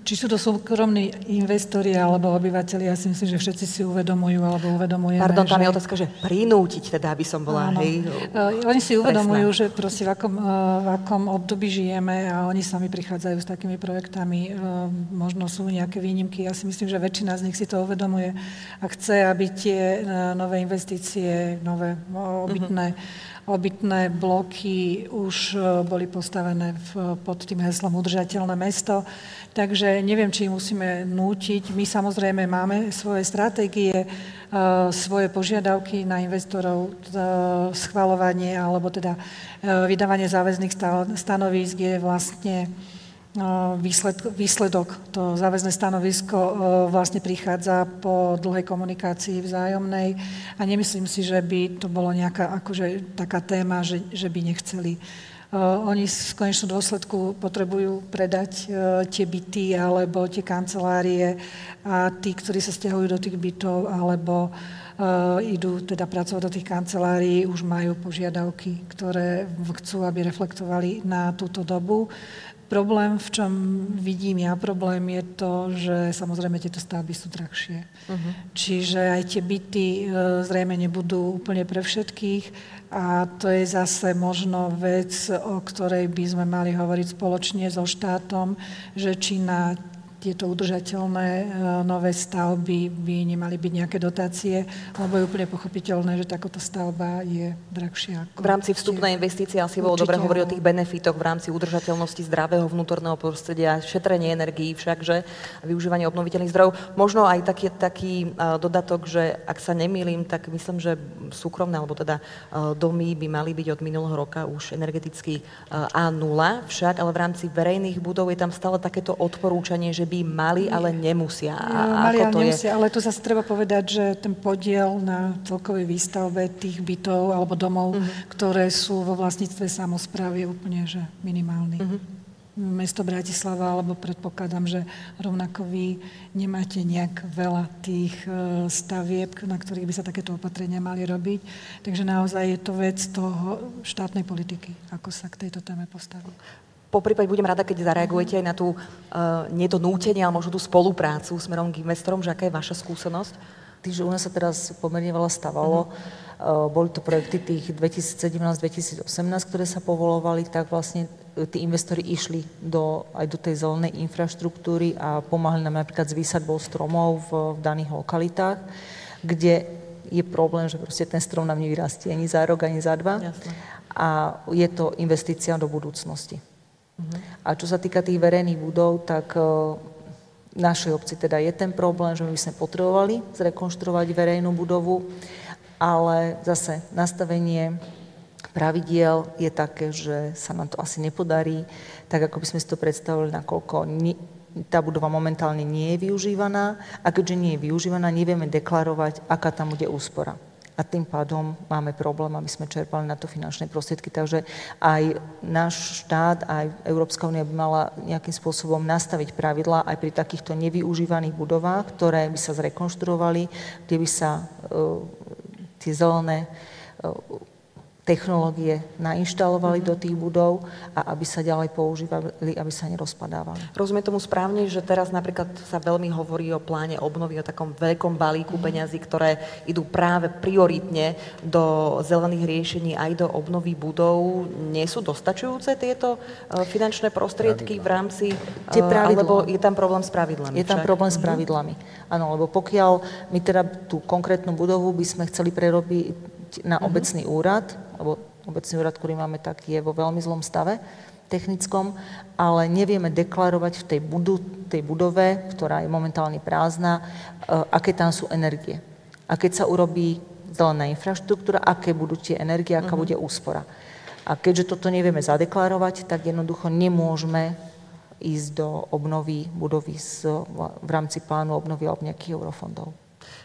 či sú to súkromní investori alebo obyvateľi, ja si myslím, že všetci si uvedomujú alebo uvedomujeme, Pardon, tam že... je otázka, že prinútiť teda, aby som bola, Áno. hej, Uh, oni si uvedomujú, presná. že proste v akom, uh, v akom období žijeme a oni sami prichádzajú s takými projektami. Uh, možno sú nejaké výnimky. Ja si myslím, že väčšina z nich si to uvedomuje a chce, aby tie uh, nové investície, nové obytné, obytné bloky už boli postavené v, pod tým heslom udržateľné mesto. Takže neviem, či musíme nútiť. My samozrejme máme svoje stratégie, uh, svoje požiadavky na investorov, uh, schvalovanie alebo teda uh, vydávanie záväzných sta- stanovísk je vlastne výsled, výsledok. To záväzné stanovisko vlastne prichádza po dlhej komunikácii vzájomnej a nemyslím si, že by to bolo nejaká akože taká téma, že, že by nechceli Uh, oni v konečnom dôsledku potrebujú predať uh, tie byty alebo tie kancelárie a tí, ktorí sa stiahujú do tých bytov alebo uh, idú teda pracovať do tých kancelárií, už majú požiadavky, ktoré chcú, aby reflektovali na túto dobu. Problém, v čom vidím ja problém, je to, že samozrejme tieto stavby sú drahšie. Uh-huh. Čiže aj tie byty e, zrejme nebudú úplne pre všetkých a to je zase možno vec, o ktorej by sme mali hovoriť spoločne so štátom, že či na tieto udržateľné e, nové stavby by nemali byť nejaké dotácie, lebo je úplne pochopiteľné, že takáto stavba je drahšia. Ako V rámci vstupnej investície asi bolo dobre hovoriť o tých benefitoch v rámci udržateľnosti zdravého vnútorného prostredia, šetrenie energií všakže a využívanie obnoviteľných zdrojov. Možno aj taký, taký uh, dodatok, že ak sa nemýlim, tak myslím, že súkromné alebo teda uh, domy by mali byť od minulého roka už energeticky uh, A0 však, ale v rámci verejných budov je tam stále takéto odporúčanie, že by mali, ale nemusia. A Mali, ako ale to je? nemusia, ale tu zase treba povedať, že ten podiel na celkovej výstavbe tých bytov alebo domov, Mhm. ktoré sú vo vlastníctve samozprávy, je úplne že minimálny. Mhm. Mesto Bratislava, alebo predpokladám, že rovnako vy nemáte nejak veľa tých e, stavieb, na ktorých by sa takéto opatrenia mali robiť. Takže naozaj je to vec toho štátnej politiky, ako sa k tejto téme postaví. Po prípade budem rada, keď zareagujete aj na tú, uh, nie to nútenie, ale možno tú spoluprácu smerom k investorom, že aká je vaša skúsenosť? Tým, že u nás sa teraz pomerne veľa stavalo, uh, boli to projekty tých 2017-2018, ktoré sa povolovali, tak vlastne e, tí investori išli do, aj do tej zelenej infraštruktúry a pomáhali nám napríklad s výsadbou stromov v, v daných lokalitách, kde je problém, že proste ten strom nám nevyrastie ani za rok, ani za dva. Jasné. A je to investícia do budúcnosti. A čo sa týka tých verejných budov, tak e, v našej obci teda je ten problém, že my sme potrebovali zrekonštruovať verejnú budovu, ale zase nastavenie pravidiel je také, že sa nám to asi nepodarí, tak ako by sme si to predstavili, nakoľko ni- tá budova momentálne nie je využívaná. A keďže nie je využívaná, nevieme deklarovať, aká tam bude úspora a tým pádom máme problém, aby sme čerpali na to finančné prostriedky. Takže aj náš štát, aj Európska únia by mala nejakým spôsobom nastaviť pravidlá aj pri takýchto nevyužívaných budovách, ktoré by sa zrekonštruovali, kde by sa uh, tie zelené uh, technológie nainštalovali mm-hmm. do tých budov a aby sa ďalej používali, aby sa nerozpadávali. Rozumiem tomu správne, že teraz napríklad sa veľmi hovorí o pláne obnovy, o takom veľkom balíku mm-hmm. peňazí, ktoré idú práve prioritne do zelených riešení aj do obnovy budov. Nie sú dostačujúce tieto e, finančné prostriedky pravidla. v rámci... Tie e, pravidla. Alebo je tam problém s pravidlami? Je tam však? problém s mhm. pravidlami. Áno, lebo pokiaľ my teda tú konkrétnu budovu by sme chceli prerobiť na mm-hmm. obecný úrad, lebo obecný úrad, ktorý máme, tak je vo veľmi zlom stave technickom, ale nevieme deklarovať v tej, budu, tej budove, ktorá je momentálne prázdna, uh, aké tam sú energie. A keď sa urobí zelená infraštruktúra, aké budú tie energie, aká uh-huh. bude úspora. A keďže toto nevieme zadeklarovať, tak jednoducho nemôžeme ísť do obnovy budovy z, v rámci plánu obnovy alebo nejakých eurofondov.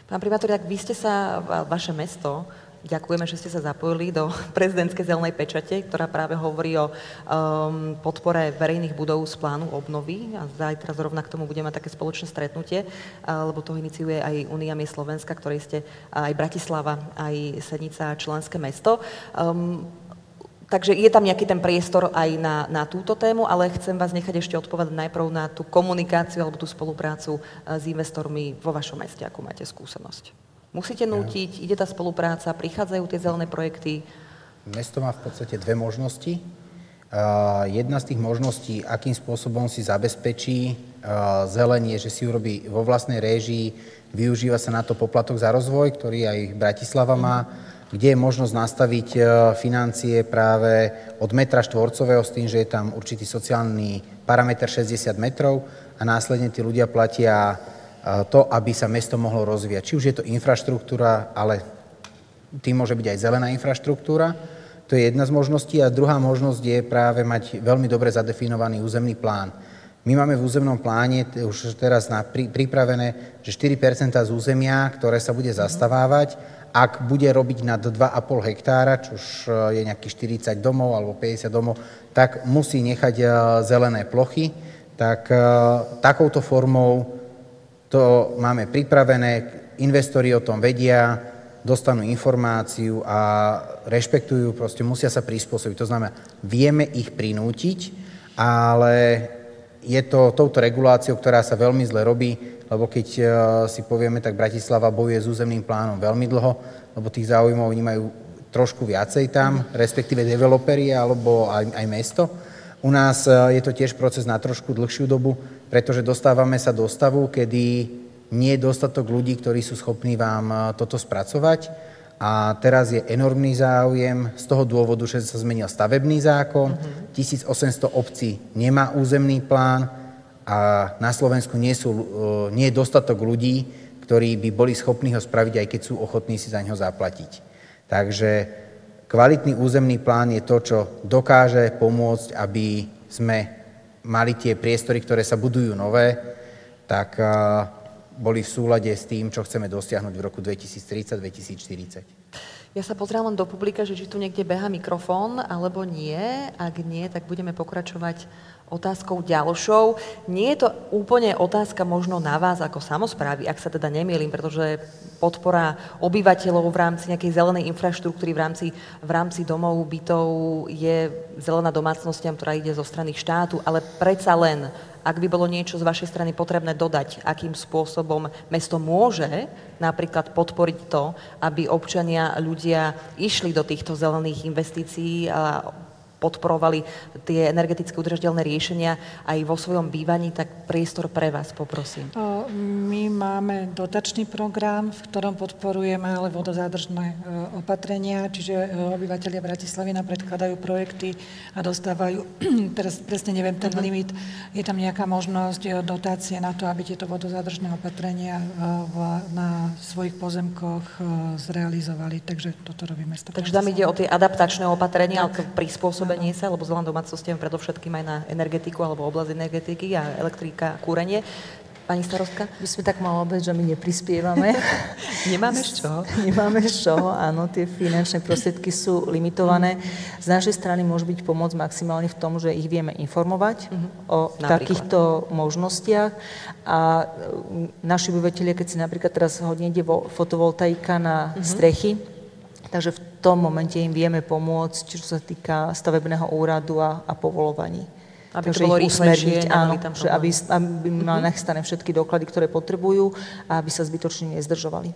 Pán primátor, ak vy ste sa, vaše mesto, Ďakujeme, že ste sa zapojili do [LAUGHS] prezidentskej zelenej pečate, ktorá práve hovorí o um, podpore verejných budov z plánu obnovy. A zajtra zrovna k tomu budeme mať také spoločné stretnutie, lebo to iniciuje aj Unia miest Slovenska, ktorej ste aj Bratislava, aj Sednica, členské mesto. Um, Takže je tam nejaký ten priestor aj na, na túto tému, ale chcem vás nechať ešte odpovedať najprv na tú komunikáciu alebo tú spoluprácu s investormi vo vašom meste, akú máte skúsenosť. Musíte nútiť, ide tá spolupráca, prichádzajú tie zelené projekty? Mesto má v podstate dve možnosti. Uh, jedna z tých možností, akým spôsobom si zabezpečí uh, zelenie, že si urobí vo vlastnej réžii, využíva sa na to poplatok za rozvoj, ktorý aj Bratislava má, kde je možnosť nastaviť uh, financie práve od metra štvorcového s tým, že je tam určitý sociálny parameter 60 metrov a následne tí ľudia platia to, aby sa mesto mohlo rozvíjať. Či už je to infraštruktúra, ale tým môže byť aj zelená infraštruktúra. To je jedna z možností. A druhá možnosť je práve mať veľmi dobre zadefinovaný územný plán. My máme v územnom pláne už teraz na, pri, pripravené, že 4 z územia, ktoré sa bude zastavávať, ak bude robiť nad 2,5 hektára, čo už e, je nejakých 40 domov alebo 50 domov, tak musí nechať e, zelené plochy. Tak e, takouto formou to máme pripravené, investori o tom vedia, dostanú informáciu a rešpektujú, proste musia sa prispôsobiť. To znamená, vieme ich prinútiť, ale je to touto reguláciou, ktorá sa veľmi zle robí, lebo keď e, si povieme, tak Bratislava bojuje s územným plánom veľmi dlho, lebo tých záujmov oni majú trošku viacej tam, respektíve developeri alebo aj, aj mesto. U nás e, je to tiež proces na trošku dlhšiu dobu, pretože dostávame sa do stavu, kedy nie je dostatok ľudí, ktorí sú schopní vám eh, toto spracovať. A teraz je enormný záujem z toho dôvodu, že sa zmenil stavebný zákon, uh-huh. 1800 obcí nemá územný plán a na Slovensku nie, sú, eh, nie je dostatok ľudí, ktorí by boli schopní ho spraviť, aj keď sú ochotní si za neho zaplatiť. Takže kvalitný územný plán je to, čo dokáže pomôcť, aby sme mali tie priestory, ktoré sa budujú nové, tak boli v súlade s tým, čo chceme dosiahnuť v roku 2030-2040. Ja sa pozriem len do publika, že či tu niekde beha mikrofón, alebo nie. Ak nie, tak budeme pokračovať otázkou ďalšou. Nie je to úplne otázka možno na vás ako samozprávy, ak sa teda nemýlim, pretože podpora obyvateľov v rámci nejakej zelenej infraštruktúry, v rámci, v rámci domov, bytov je zelená domácnostiam, ktorá ide zo strany štátu, ale predsa len ak by bolo niečo z vašej strany potrebné dodať, akým spôsobom mesto môže napríklad podporiť to, aby občania, ľudia išli do týchto zelených investícií a podporovali tie energetické udržateľné riešenia aj vo svojom bývaní, tak priestor pre vás poprosím. My máme dotačný program, v ktorom podporujeme ale vodozádržné e, opatrenia, čiže e, obyvateľia Bratislavy nám predkladajú projekty a dostávajú, [CLEARS THROAT] teraz presne neviem ten uh-huh. limit, je tam nejaká možnosť e, dotácie na to, aby tieto vodozádržné opatrenia na svojich pozemkoch zrealizovali. Takže toto robíme. Takže tam ide o tie adaptačné opatrenia, tak. prispôsobenie prispôsobenie sa, alebo zelená domácnostiam predovšetkým aj na energetiku alebo oblasť energetiky a elektrika a kúrenie. Pani starostka? My sme tak malo obec, že my neprispievame. [LAUGHS] Nemáme z čoho? [LAUGHS] Nemáme z čoho, áno, tie finančné prostriedky sú limitované. Z našej strany môže byť pomoc maximálne v tom, že ich vieme informovať uh-huh. o napríklad. takýchto možnostiach a naši obyvateľia, keď si napríklad teraz hodne ide fotovoltaika na uh-huh. strechy, takže v tom momente im vieme pomôcť, čo sa týka stavebného úradu a, a povolovaní. Aby Takže to bolo rýchlejšie, áno, tam že aby, aby mali uh-huh. nachystané všetky doklady, ktoré potrebujú a aby sa zbytočne nezdržovali.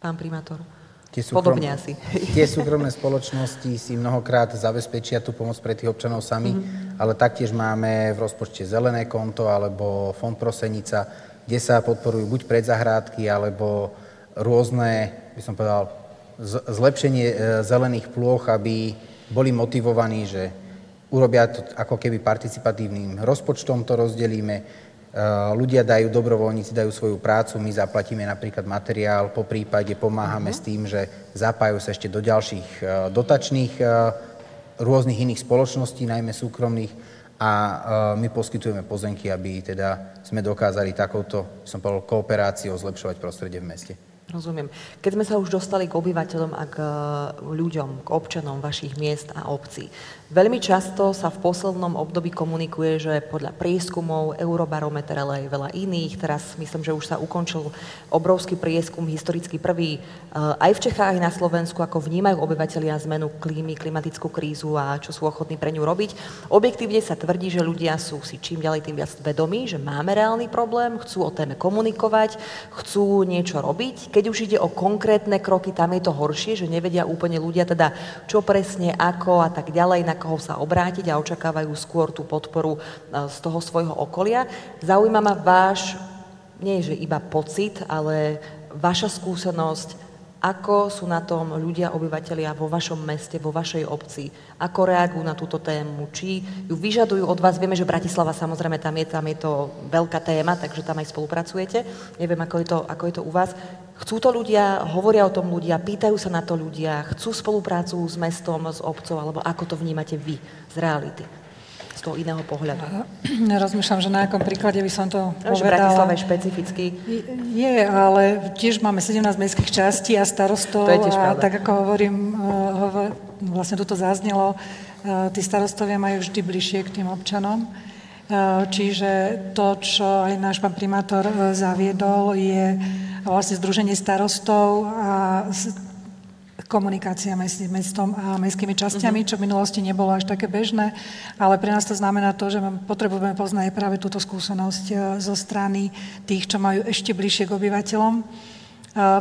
Pán primátor. Tie súkrom... Podobne asi. [LAUGHS] Tie súkromné spoločnosti si mnohokrát zabezpečia tú pomoc pre tých občanov sami, mm-hmm. ale taktiež máme v rozpočte zelené konto alebo fond Prosenica, kde sa podporujú buď predzahrádky, alebo rôzne, by som povedal, zlepšenie e, zelených plôch, aby boli motivovaní, že urobia to ako keby participatívnym rozpočtom, to rozdelíme, e, ľudia dajú, dobrovoľníci dajú svoju prácu, my zaplatíme napríklad materiál, po prípade pomáhame uh-huh. s tým, že zapájajú sa ešte do ďalších e, dotačných rôznych iných spoločností, najmä súkromných, a my poskytujeme pozemky, aby teda sme dokázali takouto, som povedal, kooperáciou zlepšovať prostredie v meste. Rozumiem. Keď sme sa už dostali k obyvateľom a k ľuďom, k občanom vašich miest a obcí, Veľmi často sa v poslednom období komunikuje, že podľa prieskumov, Eurobarometer, ale aj veľa iných, teraz myslím, že už sa ukončil obrovský prieskum, historicky prvý, eh, aj v Čechách, aj na Slovensku, ako vnímajú obyvateľia zmenu klímy, klimatickú krízu a čo sú ochotní pre ňu robiť. Objektívne sa tvrdí, že ľudia sú si čím ďalej tým viac vedomí, že máme reálny problém, chcú o téme komunikovať, chcú niečo robiť. Keď už ide o konkrétne kroky, tam je to horšie, že nevedia úplne ľudia teda, čo presne, ako a tak ďalej, koho sa obrátiť a očakávajú skôr tú podporu e, z toho svojho okolia. Zaujíma ma váš, nie že iba pocit, ale vaša skúsenosť, ako sú na tom ľudia, obyvateľia vo vašom meste, vo vašej obci, ako reagujú na túto tému, či ju vyžadujú od vás. Vieme, že Bratislava samozrejme tam je, tam je to veľká téma, takže tam aj spolupracujete. Neviem, ako je to, ako je to u vás. Chcú to ľudia, hovoria o tom ľudia, pýtajú sa na to ľudia, chcú spoluprácu s mestom, s obcov, alebo ako to vnímate vy z reality? Toho iného pohľadu. [CLEARS THROAT] Rozmýšľam, že na akom príklade by som to povedala. Že Bratislava je špecifický. Je, ale tiež máme 17 mestských častí a starostov. To je tiež a tak ako hovorím, eh, hovor, vlastne toto zaznelo, eh, tí starostovia majú vždy bližšie k tým občanom. Eh, čiže to, čo aj náš pán primátor zaviedol, je vlastne Združenie starostov a komunikácia medzi mestom a mestskými časťami, uh-huh. čo v minulosti nebolo až také bežné, ale pre nás to znamená to, že potrebujeme poznať práve túto skúsenosť e, zo strany tých, čo majú ešte bližšie k obyvateľom e,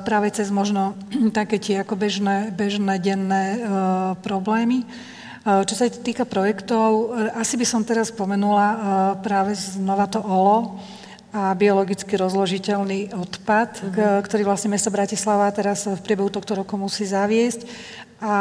práve cez možno [CLEARS THROAT] také tie ako bežné, bežné denné uh, problémy. Čo sa týka projektov, asi by som teraz spomenula práve znova to OLO, a biologicky rozložiteľný odpad, mm-hmm. ktorý vlastne mesto Bratislava teraz v priebehu tohto roku musí zaviesť a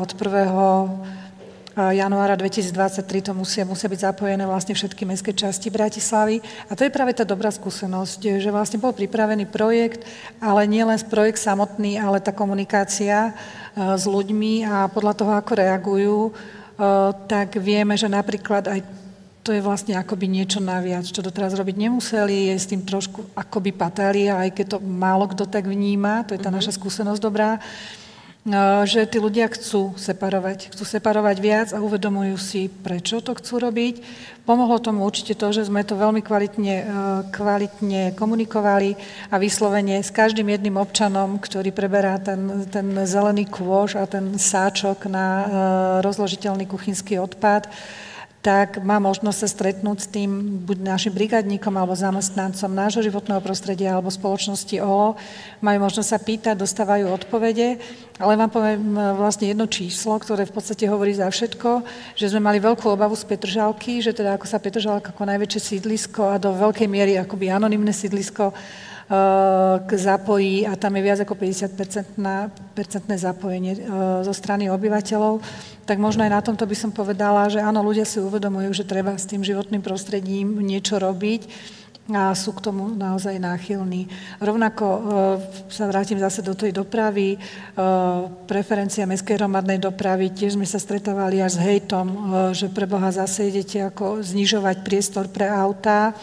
od 1. januára 2023 to musia, musia byť zapojené vlastne všetky mestské časti Bratislavy. A to je práve tá dobrá skúsenosť, že vlastne bol pripravený projekt, ale nie len projekt samotný, ale tá komunikácia s ľuďmi a podľa toho, ako reagujú, tak vieme, že napríklad aj to je vlastne akoby niečo naviac, čo doteraz robiť nemuseli, je s tým trošku akoby patália, aj keď to málo kto tak vníma, to je tá mm-hmm. naša skúsenosť dobrá, no, že tí ľudia chcú separovať, chcú separovať viac a uvedomujú si, prečo to chcú robiť. Pomohlo tomu určite to, že sme to veľmi kvalitne, e, kvalitne komunikovali a vyslovene s každým jedným občanom, ktorý preberá ten, ten zelený kôž a ten sáčok na e, rozložiteľný kuchynský odpad, tak má možnosť sa stretnúť s tým buď našim brigádnikom alebo zamestnancom nášho životného prostredia alebo spoločnosti OLO. Majú možnosť sa pýtať, dostávajú odpovede, ale vám poviem e, vlastne jedno číslo, ktoré v podstate hovorí za všetko, že sme mali veľkú obavu z Petržalky, že teda ako sa Petržalka ako najväčšie sídlisko a do veľkej miery akoby anonimné sídlisko k zapojí a tam je viac ako 50-percentné zapojenie e, zo strany obyvateľov, tak možno aj na tomto by som povedala, že áno, ľudia si uvedomujú, že treba s tým životným prostredím niečo robiť a sú k tomu naozaj náchylní. Rovnako e, sa vrátim zase do tej dopravy, e, preferencia mestskej hromadnej dopravy, tiež sme sa stretávali až s hejtom, e, že pre Boha zase idete ako znižovať priestor pre autá,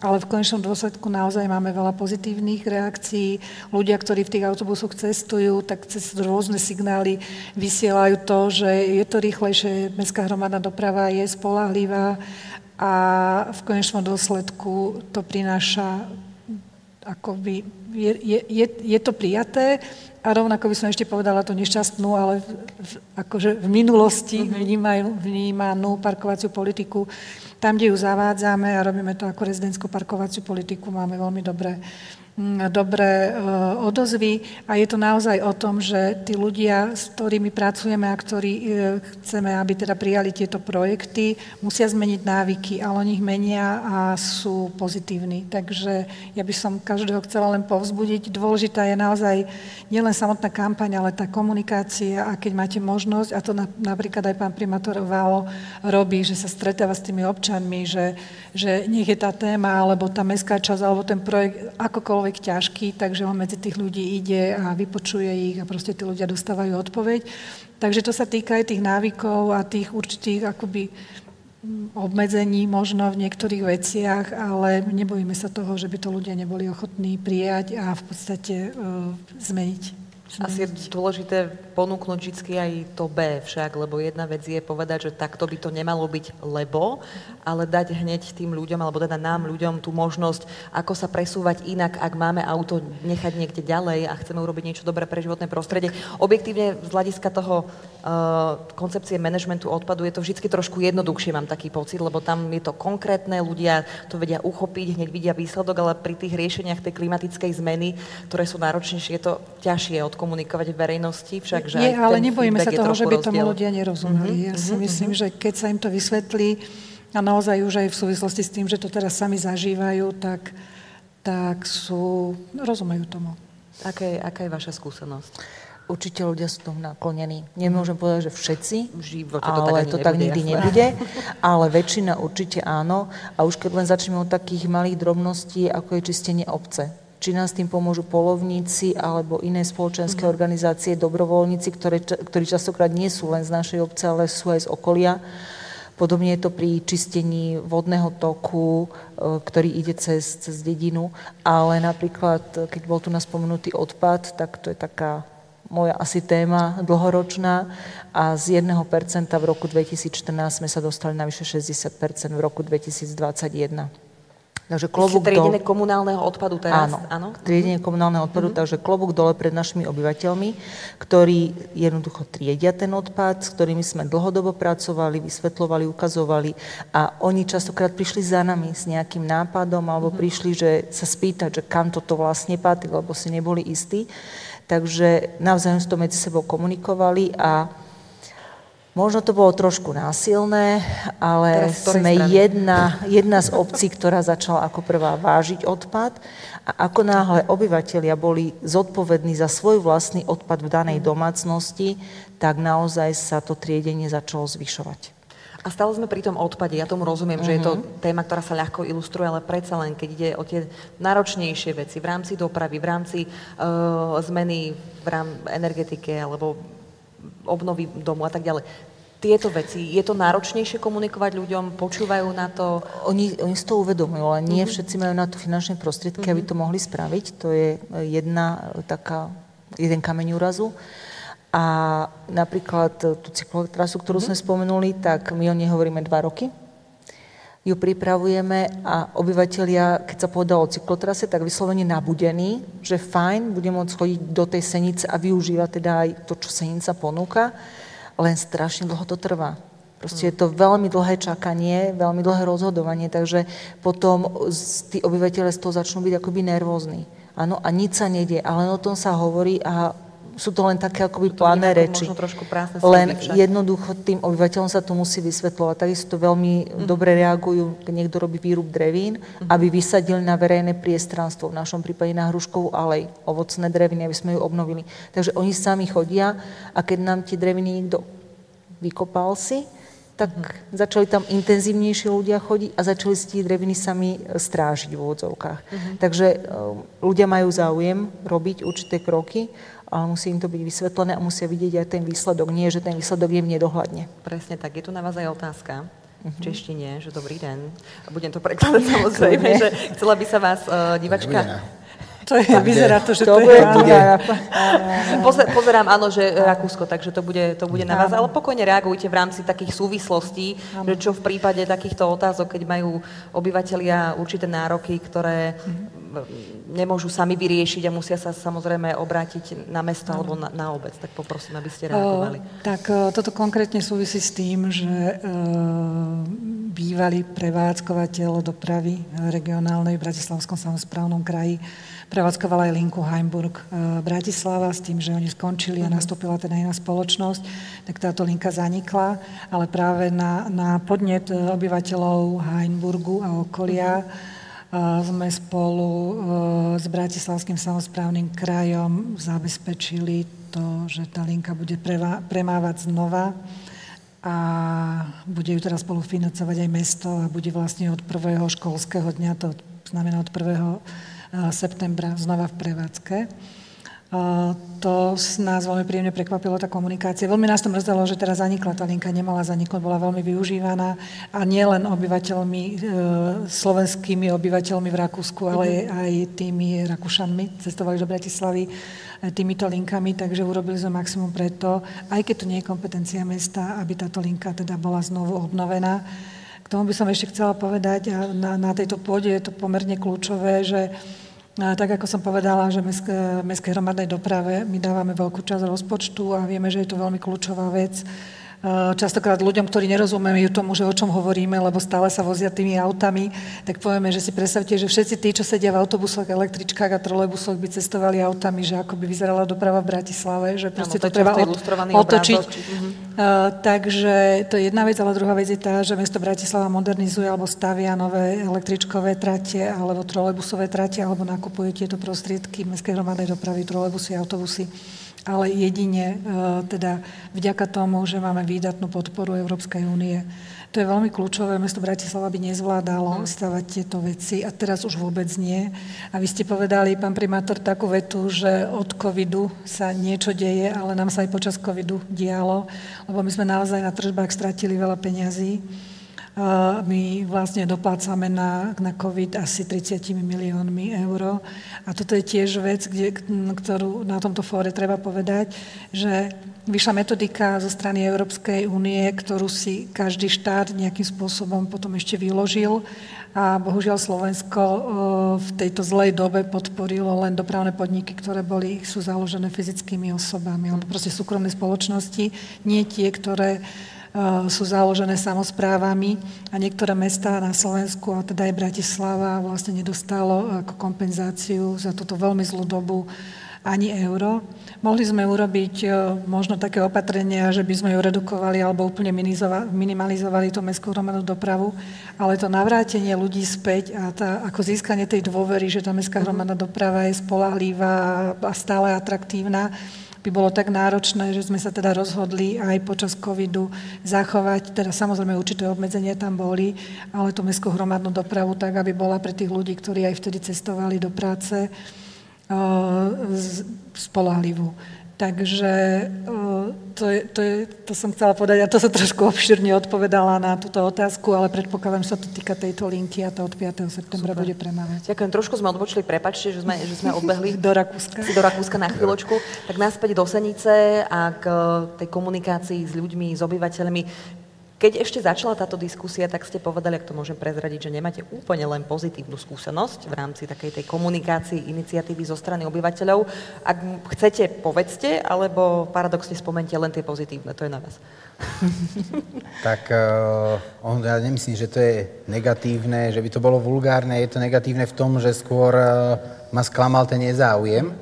ale v konečnom dôsledku naozaj máme veľa pozitívnych reakcií. Ľudia, ktorí v tých autobusoch cestujú, tak cez rôzne signály vysielajú to, že je to rýchlejšie, mestská hromadná doprava je spolahlivá a v konečnom dôsledku to prináša akoby je, je, je, je to prijaté a rovnako by som ešte povedala tú nešťastnú, ale v, v, akože v minulosti mm-hmm. vnímajú, vnímanú parkovaciu politiku. Tam, kde ju zavádzame a robíme to ako rezidentskú parkovaciu politiku, máme veľmi dobré dobré e, odozvy a je to naozaj o tom, že tí ľudia, s ktorými pracujeme a ktorí e, chceme, aby teda prijali tieto projekty, musia zmeniť návyky, ale oni ich menia a sú pozitívni. Takže ja by som každého chcela len povzbudiť. Dôležitá je naozaj nielen samotná kampaň, ale tá komunikácia a keď máte možnosť, a to napríklad aj pán primátor Válo robí, že sa stretáva s tými občanmi, že, že nech je tá téma, alebo tá mestská časť, alebo ten projekt akokoľvek čokoľvek ťažký, takže on medzi tých ľudí ide a vypočuje ich a proste tí ľudia dostávajú odpoveď. Takže to sa týka aj tých návykov a tých určitých akoby mm, obmedzení možno v niektorých veciach, ale nebojíme sa toho, že by to ľudia neboli ochotní prijať a v podstate uh, zmeniť. Asi je dôležité ponúknuť vždy aj to B však, lebo jedna vec je povedať, že takto by to nemalo byť lebo, ale dať hneď tým ľuďom, alebo teda nám ľuďom tú možnosť, ako sa presúvať inak, ak máme auto nechať niekde ďalej a chceme urobiť niečo dobré pre životné prostredie. Objektívne z hľadiska toho uh, koncepcie manažmentu odpadu je to vždy trošku jednoduchšie, mám taký pocit, lebo tam je to konkrétne, ľudia to vedia uchopiť, hneď vidia výsledok, ale pri tých riešeniach tej klimatickej zmeny, ktoré sú náročnejšie, je to ťažšie od komunikovať v verejnosti, však že Nie, ale nebojíme sa toho, že by tomu ľudia nerozumeli. Mm-hmm. Ja si mm-hmm. myslím, že keď sa im to vysvetlí a naozaj už aj v súvislosti s tým, že to teraz sami zažívajú, tak, tak sú, rozumejú tomu. Aká je, aká je vaša skúsenosť? Určite ľudia sú tomu naklonení. Nemôžem povedať, že všetci, to ale tak to tak nikdy jasné. nebude. [LAUGHS] Ale väčšina určite áno. A už keď len začneme od takých malých drobností, ako je čistenie obce či nás tým pomôžu polovníci alebo iné spoločenské mm-hmm. organizácie, dobrovoľníci, ktoré, ktorí častokrát nie sú len z našej obce, ale sú aj z okolia. Podobne je to pri čistení vodného toku, e, ktorý ide cez, cez dedinu. Ale napríklad, keď bol tu naspomenutý odpad, tak to je taká moja asi téma dlhoročná a z 1% v roku 2014 sme sa dostali na vyše 60% v roku 2021. Takže klobúk triedenie dole... komunálneho odpadu teraz? Áno, áno. triedenie komunálneho odpadu, mm-hmm. takže klobúk dole pred našimi obyvateľmi, ktorí jednoducho triedia ten odpad, s ktorými sme dlhodobo pracovali, vysvetlovali, ukazovali a oni častokrát prišli za nami s nejakým nápadom alebo mm-hmm. prišli, že sa spýtať, že kam toto vlastne patrí, lebo si neboli istí. Takže navzájom to medzi sebou komunikovali a Možno to bolo trošku násilné, ale sme jedna, jedna z obcí, ktorá začala ako prvá vážiť odpad a ako náhle obyvateľia boli zodpovední za svoj vlastný odpad v danej domácnosti, tak naozaj sa to triedenie začalo zvyšovať. A stále sme pri tom odpade. Ja tomu rozumiem, uh-huh. že je to mhm. téma, ktorá sa ľahko ilustruje, ale predsa len, keď ide o tie náročnejšie veci v rámci dopravy, v rámci uh, zmeny v rám energetike alebo obnovy domu a tak ďalej. Tieto veci, je to náročnejšie komunikovať ľuďom, počúvajú na to? Oni, oni si to uvedomujú, ale nie mm-hmm. všetci majú na to finančné prostriedky, mm-hmm. aby to mohli spraviť. To je jedna taká, jeden kameň úrazu. A napríklad tú cyklotrasu, ktorú mm-hmm. sme spomenuli, tak my o nej hovoríme dva roky. Ju pripravujeme a obyvateľia, keď sa povedalo o cyklotrase, tak vyslovene nabudení, že fajn, budem môcť chodiť do tej senice a využívať teda aj to, čo senica ponúka, len strašne dlho to trvá. Proste je to veľmi dlhé čakanie, veľmi dlhé rozhodovanie, takže potom tí obyvateľe z toho začnú byť akoby nervózni. Áno, a nič sa nedie, ale o tom sa hovorí a sú to len také akoby plánne reči. Len jednoducho tým obyvateľom sa to musí vysvetľovať. Takisto to veľmi mm-hmm. dobre reagujú, keď niekto robí výrub drevín, mm-hmm. aby vysadili na verejné priestranstvo, v našom prípade na Hruškovú alej, ovocné dreviny, aby sme ju obnovili. Takže oni sami chodia a keď nám tie dreviny niekto vykopal si, tak mm-hmm. začali tam intenzívnejšie ľudia chodiť a začali si tie dreviny sami e, strážiť v úvodzovkách. Mm-hmm. Takže uh, ľudia majú záujem robiť určité kroky ale musí im to byť vysvetlené a musia vidieť aj ten výsledok. Nie, že ten výsledok je v nedohľadne. Presne tak. Je tu na vás aj otázka v mhm. češtine, že dobrý den. Budem to prekladať [LAUGHS] samozrejme, že chcela by sa vás uh, divačka... To je, vyzerá to, že to, to je... Bude. [LAUGHS] Pozer, pozerám, áno, že Rakúsko, takže to bude, to bude na vás. Ale pokojne reagujte v rámci takých súvislostí, že čo v prípade takýchto otázok, keď majú obyvateľia určité nároky, ktoré mm-hmm nemôžu sami vyriešiť a musia sa samozrejme obrátiť na mesto alebo na, na obec. Tak poprosím, aby ste reagovali. O, tak toto konkrétne súvisí s tým, že e, bývalý prevádzkovateľ dopravy regionálnej v Bratislavskom samozprávnom kraji prevádzkovala aj linku Heimburg Bratislava s tým, že oni skončili a mhm. nastúpila teda iná spoločnosť, tak táto linka zanikla, ale práve na, na podnet obyvateľov Heimburgu a okolia mhm. Sme spolu e, s Bratislavským samozprávnym krajom zabezpečili to, že tá linka bude premávať znova a bude ju teraz spolufinancovať aj mesto a bude vlastne od prvého školského dňa, to znamená od prvého septembra znova v prevádzke. To nás veľmi príjemne prekvapilo, tá komunikácia. Veľmi nás to mrzelo, že teraz zanikla tá linka, nemala zaniknúť, bola veľmi využívaná a nielen obyvateľmi, e, slovenskými obyvateľmi v Rakúsku, ale mm-hmm. aj tými Rakúšanmi, cestovali do Bratislavy e, týmito linkami, takže urobili sme maximum preto, aj keď to nie je kompetencia mesta, aby táto linka teda bola znovu obnovená tomu by som ešte chcela povedať, a na, na tejto pôde je to pomerne kľúčové, že tak ako som povedala, že mestskej hromadnej doprave my dávame veľkú časť rozpočtu a vieme, že je to veľmi kľúčová vec častokrát ľuďom, ktorí nerozumejú tomu, že o čom hovoríme, lebo stále sa vozia tými autami, tak povieme, že si predstavte, že všetci tí, čo sedia v autobusoch, električkách a trolejbusoch, by cestovali autami, že ako by vyzerala doprava v Bratislave, že proste to, to treba od, otočiť. Uh, takže to je jedna vec, ale druhá vec je tá, že mesto Bratislava modernizuje alebo stavia nové električkové trate alebo trolejbusové trate alebo nakupuje tieto prostriedky mestskej hromadnej dopravy, trolejbusy, autobusy ale jedine e, teda vďaka tomu, že máme výdatnú podporu Európskej únie. To je veľmi kľúčové. Mesto Bratislava by nezvládalo stavať tieto veci a teraz už vôbec nie. A vy ste povedali, pán primátor, takú vetu, že od covidu sa niečo deje, ale nám sa aj počas covidu dialo, lebo my sme naozaj na tržbách stratili veľa peňazí. My vlastne doplácame na, na COVID asi 30 miliónmi eur. A toto je tiež vec, kde, ktorú na tomto fóre treba povedať, že vyšla metodika zo strany Európskej únie, ktorú si každý štát nejakým spôsobom potom ešte vyložil a bohužiaľ Slovensko v tejto zlej dobe podporilo len dopravné podniky, ktoré boli, sú založené fyzickými osobami, alebo proste súkromné spoločnosti, nie tie, ktoré sú založené samozprávami a niektoré mestá na Slovensku, a teda aj Bratislava, vlastne nedostalo ako kompenzáciu za túto veľmi zlú dobu ani euro. Mohli sme urobiť eh, možno také opatrenia, že by sme ju redukovali alebo úplne minimalizovali tú mestskú hromadnú dopravu, ale to navrátenie ľudí späť a tá, ako získanie tej dôvery, že tá mestská mhm. hromadná doprava je spolahlivá a stále atraktívna, by bolo tak náročné, že sme sa teda rozhodli aj počas covidu zachovať, teda samozrejme určité obmedzenia tam boli, ale tú mestskú hromadnú dopravu tak, aby bola pre tých ľudí, ktorí aj vtedy cestovali do práce, spolahlivú. Takže to, je, to, je, to som chcela povedať a to sa trošku obširne odpovedala na túto otázku, ale predpokladám, že sa to týka tejto linky a to od 5. septembra Super. bude premávať. Ďakujem, trošku sme odbočili, prepačte, že sme, že sme odbehli [LAUGHS] do Rakúska. [LAUGHS] do Rakúska na chvíľočku. Tak naspäť do Senice a k tej komunikácii s ľuďmi, s obyvateľmi. Keď ešte začala táto diskusia, tak ste povedali, ak to môžem prezradiť, že nemáte úplne len pozitívnu skúsenosť v rámci takej tej komunikácii, iniciatívy zo strany obyvateľov. Ak chcete, povedzte, alebo paradoxne spomente len tie pozitívne, to je na vás. [LAUGHS] tak uh, on, ja nemyslím, že to je negatívne, že by to bolo vulgárne. Je to negatívne v tom, že skôr uh, ma sklamal ten nezáujem,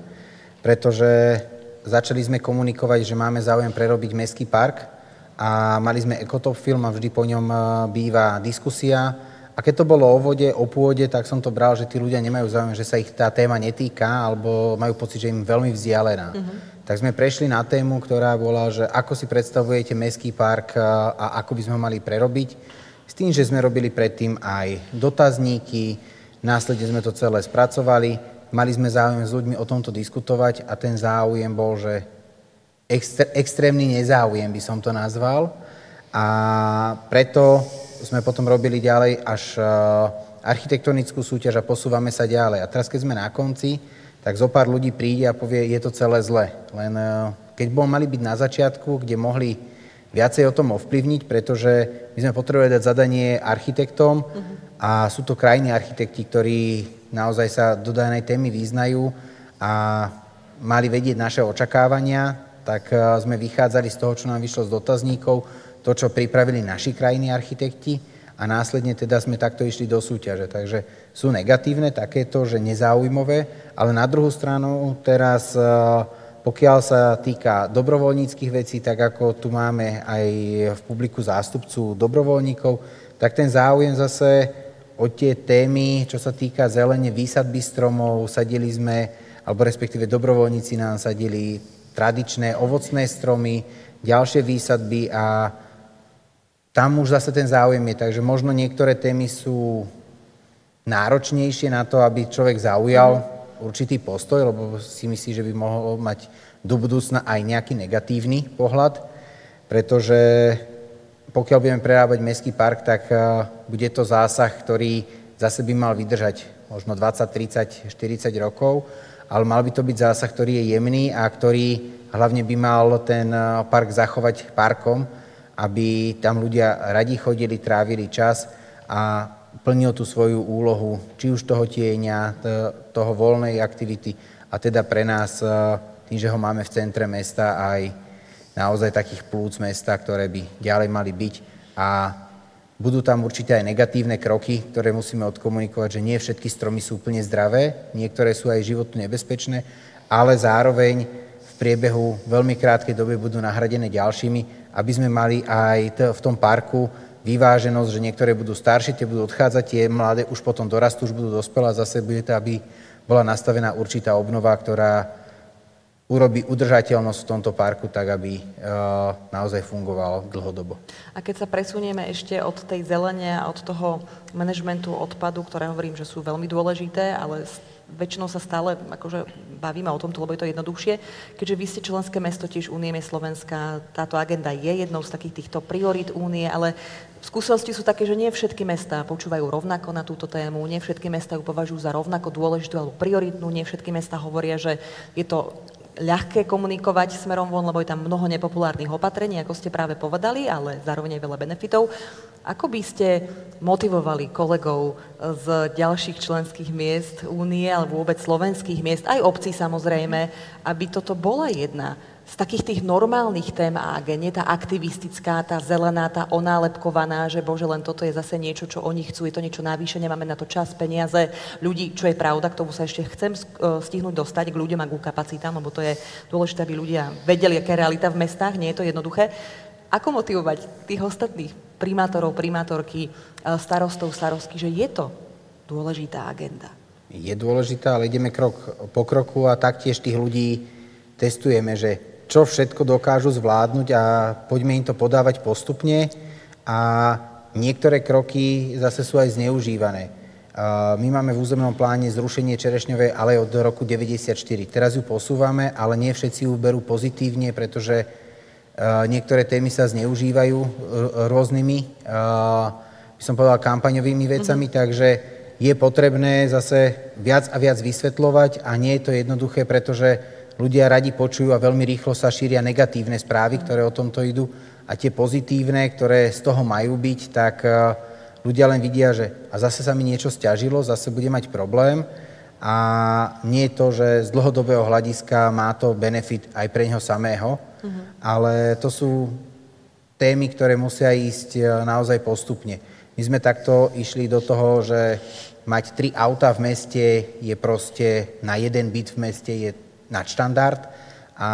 pretože začali sme komunikovať, že máme záujem prerobiť mestský park, a mali sme ekotop film a vždy po ňom e, býva diskusia. A keď to bolo o vode, o pôde, tak som to bral, že tí ľudia nemajú záujem, že sa ich tá téma netýka, alebo majú pocit, že im veľmi vzdialená. Uh-huh. Tak sme prešli na tému, ktorá bola, že ako si predstavujete mestský park e, a ako by sme ho mali prerobiť. S tým, že sme robili predtým aj dotazníky, následne sme to celé spracovali, mali sme záujem s ľuďmi o tomto diskutovať a ten záujem bol, že extr- extrémny nezáujem, by som to nazval. A preto sme potom robili ďalej až uh, architektonickú súťaž a posúvame sa ďalej. A teraz, keď sme na konci, tak zo pár ľudí príde a povie, je to celé zle. Len uh, keď bol mali byť na začiatku, kde mohli viacej o tom ovplyvniť, pretože my sme potrebovali dať zadanie architektom uh-huh. a sú to krajní architekti, ktorí naozaj sa do danej témy význajú a mali vedieť naše očakávania, tak sme vychádzali z toho, čo nám vyšlo z dotazníkov, to, čo pripravili naši krajní architekti a následne teda sme takto išli do súťaže. Takže sú negatívne takéto, že nezáujmové, ale na druhú stranu teraz pokiaľ sa týka dobrovoľníckých vecí, tak ako tu máme aj v publiku zástupcu dobrovoľníkov, tak ten záujem zase o tie témy, čo sa týka zelene výsadby stromov, sadili sme, alebo respektíve dobrovoľníci nám sadili tradičné ovocné stromy, ďalšie výsadby a tam už zase ten záujem je. Takže možno niektoré témy sú náročnejšie na to, aby človek zaujal určitý postoj, lebo si myslí, že by mohol mať do budúcna aj nejaký negatívny pohľad, pretože pokiaľ budeme prerábať mestský park, tak eh, bude to zásah, ktorý zase by mal vydržať možno 20, 30, 40 rokov, ale mal by to byť zásah, ktorý je jemný a ktorý hlavne by mal ten eh, park zachovať parkom, aby tam ľudia radi chodili, trávili čas a plnil tú svoju úlohu, či už toho tieňa, toho voľnej aktivity a teda pre nás, e, tým, že ho máme v centre mesta, aj naozaj takých plúc mesta, ktoré by ďalej mali byť a budú tam určite aj negatívne kroky, ktoré musíme odkomunikovať, že nie všetky stromy sú úplne zdravé, niektoré sú aj životne nebezpečné, ale zároveň v priebehu veľmi krátkej doby budú nahradené ďalšími, aby sme mali aj v tom parku vyváženosť, že niektoré budú staršie, tie budú odchádzať, tie mladé už potom dorastú, už budú dospelé a zase bude to, aby bola nastavená určitá obnova, ktorá urobí udržateľnosť v tomto parku tak, aby uh, naozaj fungoval dlhodobo. A keď sa presunieme ešte od tej zelene a od toho manažmentu odpadu, ktoré hovorím, že sú veľmi dôležité, ale väčšinou sa stále akože bavíme o tomto, lebo je to jednoduchšie. Keďže vy ste členské mesto tiež Únie Slovenska, táto agenda je jednou z takých týchto priorít Únie, ale skúsenosti sú také, že nie všetky mesta počúvajú rovnako na túto tému, nie všetky mesta ju považujú za rovnako dôležitú alebo prioritnú, nie všetky mesta hovoria, že je to ľahké komunikovať smerom von, lebo je tam mnoho nepopulárnych opatrení, ako ste práve povedali, ale zároveň aj veľa benefitov. Ako by ste motivovali kolegov z ďalších členských miest únie, alebo vôbec slovenských miest, aj obcí samozrejme, aby toto bola jedna z takých tých normálnych tém a nie tá aktivistická, tá zelená, tá onálepkovaná, že bože, len toto je zase niečo, čo oni chcú, je to niečo navýše, nemáme na to čas, peniaze, ľudí, čo je pravda, k tomu sa ešte chcem e, stihnúť dostať k ľuďom a k kapacitám, lebo to je dôležité, aby ľudia vedeli, aká je realita v mestách, nie je to jednoduché. Ako motivovať tých ostatných primátorov, primátorky, e, starostov, starostky, že je to dôležitá agenda? Je dôležitá, ale ideme krok po kroku a taktiež tých ľudí testujeme, že čo všetko dokážu zvládnuť a poďme im to podávať postupne a niektoré kroky zase sú aj zneužívané. My máme v územnom pláne zrušenie Čerešňovej ale od roku 94. Teraz ju posúvame, ale nie všetci ju berú pozitívne, pretože niektoré témy sa zneužívajú rôznymi, by som povedal, kampaňovými vecami, mm-hmm. takže je potrebné zase viac a viac vysvetľovať a nie je to jednoduché, pretože ľudia radi počujú a veľmi rýchlo sa šíria negatívne správy, ktoré o tomto idú a tie pozitívne, ktoré z toho majú byť, tak e, ľudia len vidia, že a zase sa mi niečo stiažilo, zase bude mať problém a nie je to, že z dlhodobého hľadiska má to benefit aj pre neho samého, mm-hmm. ale to sú témy, ktoré musia ísť e, naozaj postupne. My sme takto išli do toho, že mať tri auta v meste je proste na jeden byt v meste je nadštandard a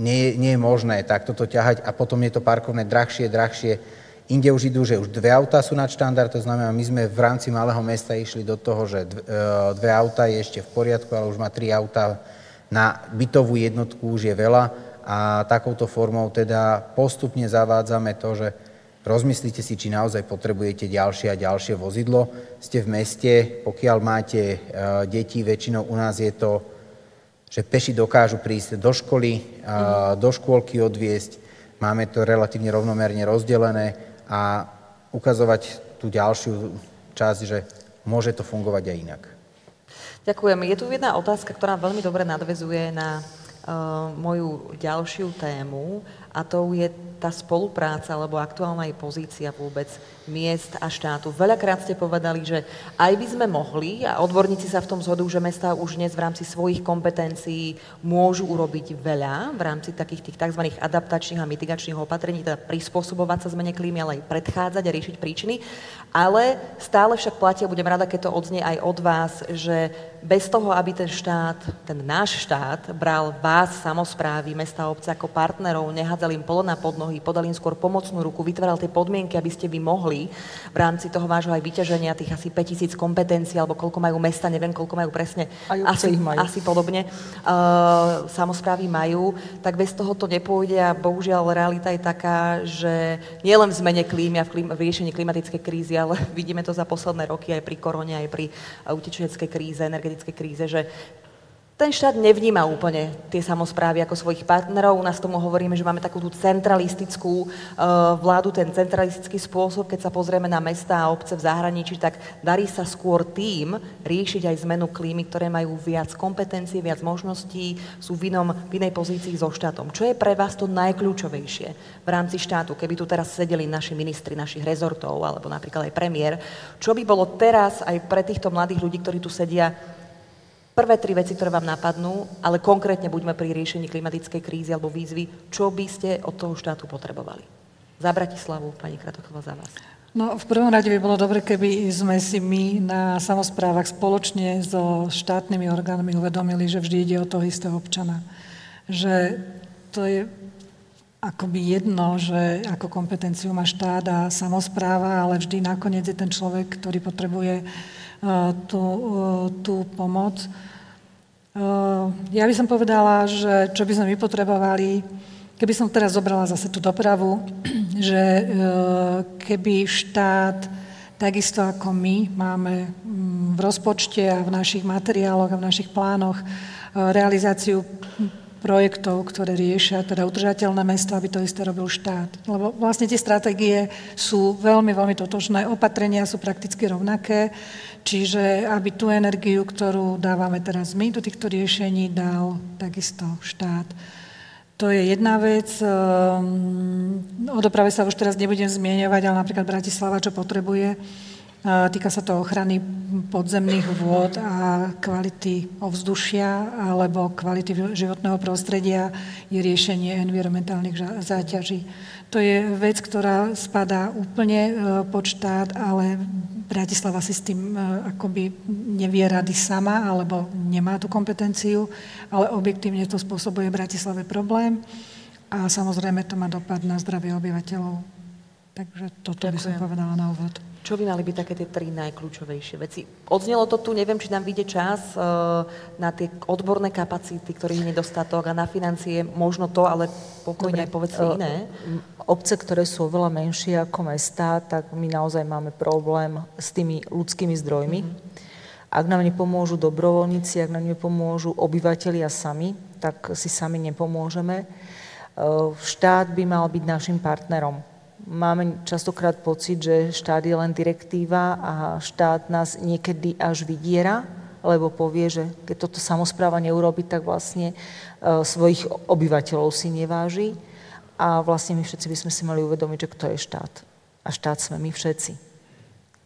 nie, nie je možné takto to ťahať a potom je to parkovné drahšie, drahšie. Inde už idú, že už dve autá sú nadštandard, to znamená, my sme v rámci malého mesta išli do toho, že dve, dve autá je ešte v poriadku, ale už má tri autá na bytovú jednotku už je veľa a takouto formou teda postupne zavádzame to, že rozmyslíte si, či naozaj potrebujete ďalšie a ďalšie vozidlo. Ste v meste, pokiaľ máte deti, väčšinou u nás je to že peši dokážu prísť do školy, do škôlky odviesť, máme to relatívne rovnomerne rozdelené a ukazovať tú ďalšiu časť, že môže to fungovať aj inak. Ďakujem. Je tu jedna otázka, ktorá veľmi dobre nadvezuje na uh, moju ďalšiu tému a to je tá spolupráca alebo aktuálna jej pozícia vôbec miest a štátu. Veľakrát ste povedali, že aj by sme mohli, a odborníci sa v tom zhodujú, že mesta už dnes v rámci svojich kompetencií môžu urobiť veľa v rámci takých tých tzv. adaptačných a mitigačných opatrení, teda prispôsobovať sa zmene klímy, ale aj predchádzať a riešiť príčiny. Ale stále však platia, budem rada, keď to odznie aj od vás, že bez toho, aby ten štát, ten náš štát, bral vás, samozprávy, mesta a obce ako partnerov, nehádzal im polo na podnohy, podal im skôr pomocnú ruku, vytváral tie podmienky, aby ste vy mohli v rámci toho vášho aj vyťaženia tých asi 5000 kompetencií, alebo koľko majú mesta, neviem, koľko majú presne, asi, majú. asi podobne, uh, samozprávy majú, tak bez toho to nepôjde a bohužiaľ realita je taká, že nielen v zmene klímy a v, klím, v riešení klimatickej krízy, ale [LAUGHS] vidíme to za posledné roky aj pri korone, aj pri utečeneckej kríze, energetickej kríze, že ten štát nevníma úplne tie samozprávy ako svojich partnerov. U nás tomu hovoríme, že máme takú tú centralistickú uh, vládu, ten centralistický spôsob, keď sa pozrieme na mesta a obce v zahraničí, tak darí sa skôr tým riešiť aj zmenu klímy, ktoré majú viac kompetencií, viac možností, sú v, inom, v inej pozícii so štátom. Čo je pre vás to najkľúčovejšie v rámci štátu, keby tu teraz sedeli naši ministri našich rezortov, alebo napríklad aj premiér, čo by bolo teraz aj pre týchto mladých ľudí, ktorí tu sedia, prvé tri veci, ktoré vám napadnú, ale konkrétne buďme pri riešení klimatickej krízy alebo výzvy, čo by ste od toho štátu potrebovali? Za Bratislavu, pani Kratochová, za vás. No, v prvom rade by bolo dobre, keby sme si my na samozprávach spoločne so štátnymi orgánmi uvedomili, že vždy ide o toho istého občana. Že to je akoby jedno, že ako kompetenciu má štát a samozpráva, ale vždy nakoniec je ten človek, ktorý potrebuje uh, tú, uh, tú pomoc. Ja by som povedala, že čo by sme my potrebovali, keby som teraz zobrala zase tú dopravu, [CLEARS THROAT] že e, keby štát takisto ako my máme mm, v rozpočte a v našich materiáloch a v našich plánoch e, realizáciu projektov, ktoré riešia teda udržateľné mesto, aby to isté robil štát. Lebo vlastne tie stratégie sú veľmi, veľmi totožné, opatrenia sú prakticky rovnaké, čiže aby tú energiu, ktorú dávame teraz my do týchto riešení, dal takisto štát. To je jedna vec. Ehm, o doprave sa už teraz nebudem zmieňovať, ale napríklad Bratislava, čo potrebuje, Týka sa to ochrany podzemných vôd a kvality ovzdušia alebo kvality životného prostredia je riešenie environmentálnych záťaží. To je vec, ktorá spadá úplne e, pod štát, ale Bratislava si s tým e, akoby nevie rady sama alebo nemá tú kompetenciu, ale objektívne to spôsobuje Bratislave problém a samozrejme to má dopad na zdravie obyvateľov. Takže toto Ďakujem. by som povedala na úvod. Čo by mali byť také tie tri najkľúčovejšie veci? Odznelo to tu, neviem, či nám vyjde čas uh, na tie odborné kapacity, ktorých je nedostatok a na financie, možno to, ale pokojne Dobre. povedzte uh, iné. Obce, ktoré sú oveľa menšie ako mesta, tak my naozaj máme problém s tými ľudskými zdrojmi. Mm-hmm. Ak nám nepomôžu dobrovoľníci, ak nám nepomôžu obyvateľia sami, tak si sami nepomôžeme. Uh, štát by mal byť našim partnerom máme častokrát pocit, že štát je len direktíva a štát nás niekedy až vydiera, lebo povie, že keď toto samozpráva neurobi, tak vlastne uh, svojich obyvateľov si neváži. A vlastne my všetci by sme si mali uvedomiť, že kto je štát. A štát sme my všetci.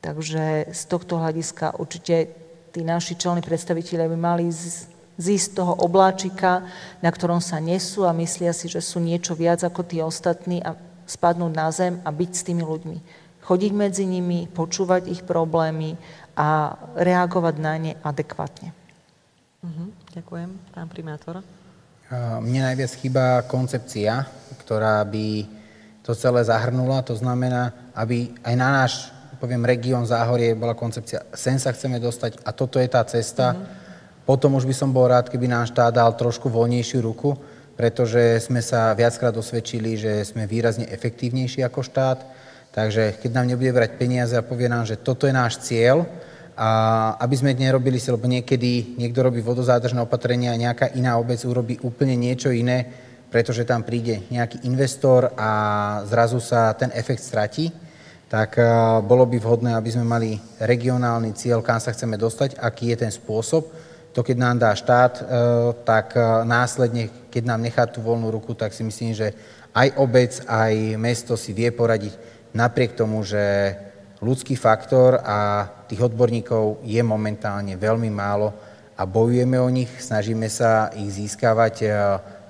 Takže z tohto hľadiska určite tí naši čelní predstaviteľe by mali z, zísť toho obláčika, na ktorom sa nesú a myslia si, že sú niečo viac ako tí ostatní a spadnúť na zem a byť s tými ľuďmi. Chodiť medzi nimi, počúvať ich problémy a reagovať na ne adekvátne. Uh-huh. Ďakujem. Pán primátor. Mne najviac chýba koncepcia, ktorá by to celé zahrnula. To znamená, aby aj na náš, poviem, región Záhorie bola koncepcia, sem sa chceme dostať a toto je tá cesta. Uh-huh. Potom už by som bol rád, keby nám štát dal trošku voľnejšiu ruku, pretože sme sa viackrát osvedčili, že sme výrazne efektívnejší ako štát. Takže keď nám nebude brať peniaze a povie nám, že toto je náš cieľ, a aby sme nerobili si, lebo niekedy niekto robí vodozádržné opatrenia a nejaká iná obec urobí úplne niečo iné, pretože tam príde nejaký investor a zrazu sa ten efekt stratí, tak bolo by vhodné, aby sme mali regionálny cieľ, kam sa chceme dostať, aký je ten spôsob, to, keď nám dá štát, e, tak e, následne, keď nám nechá tú voľnú ruku, tak si myslím, že aj obec, aj mesto si vie poradiť napriek tomu, že ľudský faktor a tých odborníkov je momentálne veľmi málo a bojujeme o nich, snažíme sa ich získavať e,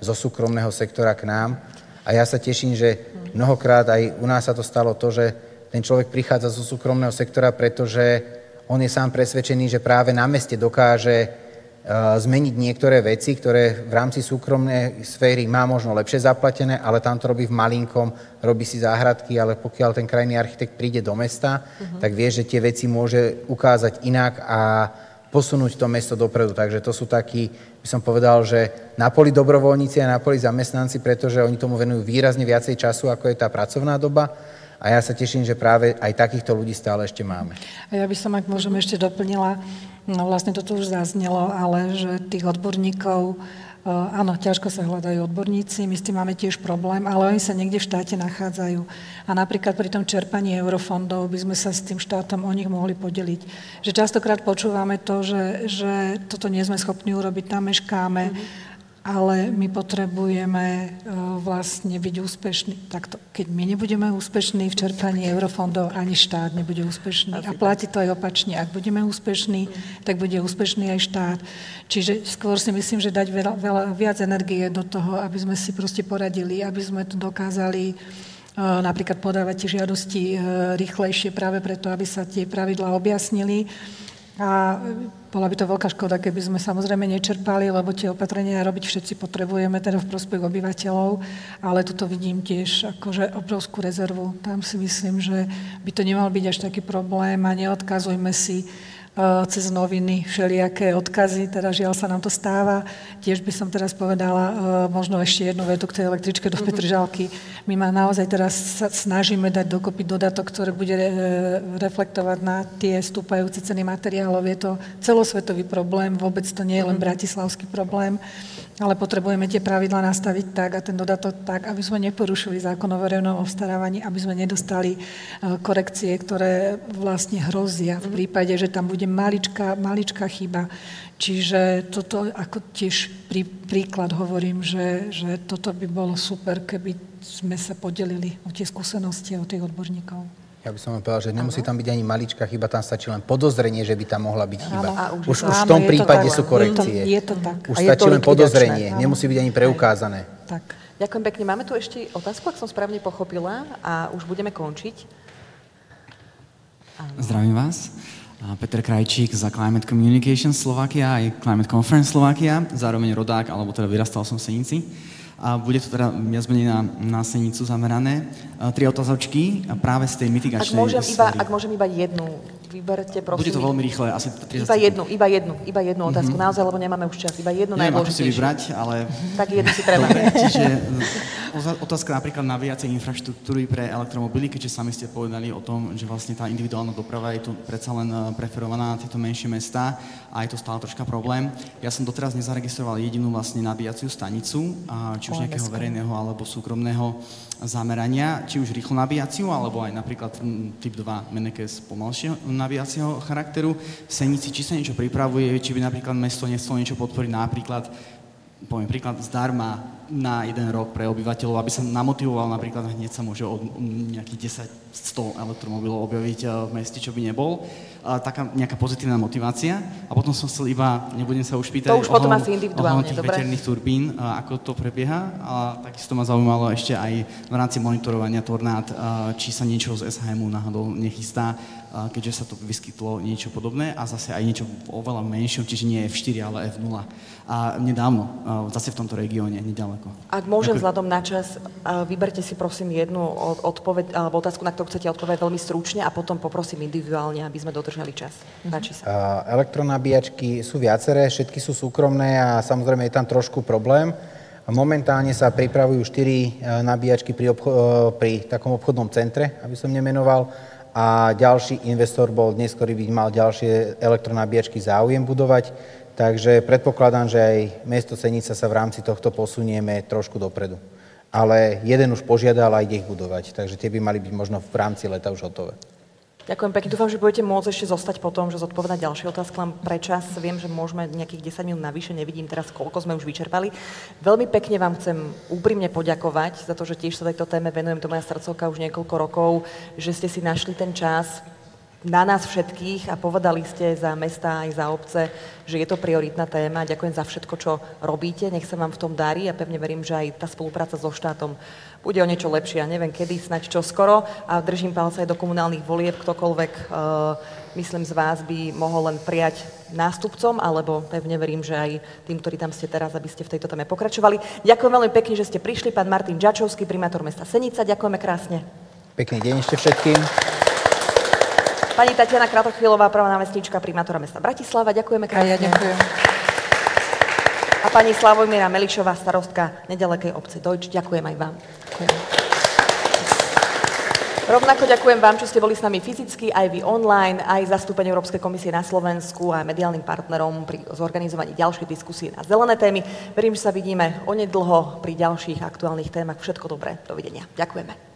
zo súkromného sektora k nám. A ja sa teším, že mnohokrát aj u nás sa to stalo to, že ten človek prichádza zo súkromného sektora, pretože on je sám presvedčený, že práve na meste dokáže zmeniť niektoré veci, ktoré v rámci súkromnej sféry má možno lepšie zaplatené, ale tam to robí v malinkom, robí si záhradky, ale pokiaľ ten krajný architekt príde do mesta, uh-huh. tak vie, že tie veci môže ukázať inak a posunúť to mesto dopredu. Takže to sú takí, by som povedal, že na poli dobrovoľníci a na poli zamestnanci, pretože oni tomu venujú výrazne viacej času, ako je tá pracovná doba. A ja sa teším, že práve aj takýchto ľudí stále ešte máme. A ja by som, ak môžem, ešte doplnila, No vlastne toto už zaznelo, ale že tých odborníkov, e, áno, ťažko sa hľadajú odborníci, my s tým máme tiež problém, ale oni sa niekde v štáte nachádzajú. A napríklad pri tom čerpaní eurofondov by sme sa s tým štátom o nich mohli podeliť. Že častokrát počúvame to, že, že toto nie sme schopní urobiť, tam meškáme. Mm-hmm ale my potrebujeme e, vlastne byť úspešní. Takto, keď my nebudeme úspešní v čerpaní eurofondov, ani štát nebude úspešný. A platí to aj opačne. Ak budeme úspešní, tak bude úspešný aj štát. Čiže skôr si myslím, že dať veľa, veľa viac energie do toho, aby sme si proste poradili, aby sme to dokázali e, napríklad podávať tie žiadosti e, rýchlejšie práve preto, aby sa tie pravidlá objasnili. A bola by to veľká škoda, keby sme samozrejme nečerpali, lebo tie opatrenia robiť všetci potrebujeme, teda v prospech obyvateľov, ale toto vidím tiež akože obrovskú rezervu. Tam si myslím, že by to nemal byť až taký problém a neodkazujme si cez noviny všelijaké odkazy, teda žiaľ sa nám to stáva. Tiež by som teraz povedala eh, možno ešte jednu vetu k tej električke do mhm. Petržalky. My ma naozaj teraz sa snažíme dať dokopy dodatok, ktorý bude eh, reflektovať na tie stúpajúce ceny materiálov. Je to celosvetový problém, vôbec to nie je len mhm. bratislavský problém ale potrebujeme tie pravidla nastaviť tak a ten dodatok tak, aby sme neporušili zákon o verejnom obstarávaní, aby sme nedostali e, korekcie, ktoré vlastne hrozia v mhm. prípade, že tam bude maličká, maličká chyba. Čiže toto ako tiež prí, príklad hovorím, že, že toto by bolo super, keby sme sa podelili o tie skúsenosti o tých odborníkov. Ja by som vám povedal, že nemusí tam byť ani maličká chyba, tam stačí len podozrenie, že by tam mohla byť chyba. Áno, už, už, už v tom prípade sú korekcie. Je to, je to tak. Už stačí len podozrenie, áno. nemusí byť ani preukázané. Tak. Ďakujem pekne. Máme tu ešte otázku, ak som správne pochopila a už budeme končiť. Áno. Zdravím vás. Peter Krajčík za Climate Communication Slovakia aj Climate Conference Slovakia, zároveň rodák, alebo teda vyrastal som v Senici a bude to teda viac menej na, na senicu zamerané. Tri otázočky práve z tej mitigačnej ak môžem, iba, ak môžem iba jednu, vyberte prosím. Bude to veľmi rýchle, asi 30 Iba jednu, iba jednu, iba jednu mm-hmm. otázku, naozaj, lebo nemáme už čas, iba jednu Neviem, ako si vybrať, ale... [LAUGHS] Tak jednu si [LAUGHS] treba. Dobre, čiže otázka napríklad naviacej infraštruktúry pre elektromobily, keďže sami ste povedali o tom, že vlastne tá individuálna doprava je tu predsa len eh, preferovaná na tieto menšie mesta a je to stále troška problém. Ja som doteraz nezaregistroval jedinú vlastne nabíjaciu stanicu, či už nejakého verejného alebo súkromného zamerania, či už rýchlo nabíjaciu, alebo aj napríklad typ 2 menekes pomalšieho nabíjacieho charakteru. V Senici, či sa niečo pripravuje, či by napríklad mesto nechcelo niečo podporiť, napríklad poviem príklad, zdarma na jeden rok pre obyvateľov, aby sa namotivoval napríklad hneď sa môže od nejakých 10-100 elektromobilov objaviť eh, v meste, čo by nebol. A taká nejaká pozitívna motivácia. A potom som chcel iba, nebudem sa už pýtať to už potom asi individuálne, tých dobre. veterných turbín, a ako to prebieha. A takisto ma zaujímalo ešte aj v rámci monitorovania tornád, či sa niečo z SHMu náhodou nechystá, keďže sa to vyskytlo niečo podobné a zase aj niečo oveľa menšom, čiže nie F4, ale F0. A nedávno, zase v tomto regióne, nedaleko. Ak môžem Ďakujem. vzhľadom na čas, vyberte si prosím jednu odpoveď, alebo otázku, na ktorú chcete odpovedať veľmi stručne a potom poprosím individuálne, aby sme dodržali čas. Páči sa. Elektronabíjačky sú viaceré, všetky sú súkromné a samozrejme je tam trošku problém. Momentálne sa pripravujú štyri e, nabíjačky pri, obcho- e, pri takom obchodnom centre, aby som nemenoval a ďalší investor bol dnes, ktorý by mal ďalšie elektronabíjačky záujem budovať, takže predpokladám, že aj mesto Senica sa v rámci tohto posunieme trošku dopredu. Ale jeden už požiadal a ide ich budovať, takže tie by mali byť možno v rámci leta už hotové. Ďakujem pekne. Dúfam, že budete môcť ešte zostať po tom, že zodpovedať ďalšie otázky. Len prečas viem, že môžeme nejakých 10 minút navyše, nevidím teraz, koľko sme už vyčerpali. Veľmi pekne vám chcem úprimne poďakovať za to, že tiež sa tejto téme venujem, to moja srdcovka už niekoľko rokov, že ste si našli ten čas, na nás všetkých a povedali ste za mesta aj za obce, že je to prioritná téma. Ďakujem za všetko, čo robíte. Nech sa vám v tom darí a pevne verím, že aj tá spolupráca so štátom bude o niečo lepšie. Ja neviem kedy, snaď čo skoro a držím palce aj do komunálnych volieb. Ktokoľvek, uh, myslím, z vás by mohol len prijať nástupcom, alebo pevne verím, že aj tým, ktorí tam ste teraz, aby ste v tejto téme pokračovali. Ďakujem veľmi pekne, že ste prišli. Pán Martin Čačovský, primátor mesta Senica. Ďakujeme krásne. Pekný deň ešte všetkým. Pani Tatiana Kratochvílová, prvá námestníčka primátora mesta Bratislava. Ďakujeme krásne. A ja ďakujem. A pani Slavomíra Melišová, starostka nedalekej obce Dojč. Ďakujem aj vám. Ďakujem. Rovnako ďakujem vám, čo ste boli s nami fyzicky, aj vy online, aj zastúpenie Európskej komisie na Slovensku a mediálnym partnerom pri zorganizovaní ďalších diskusí na zelené témy. Verím, že sa vidíme onedlho pri ďalších aktuálnych témach. Všetko dobré. Dovidenia. Ďakujeme.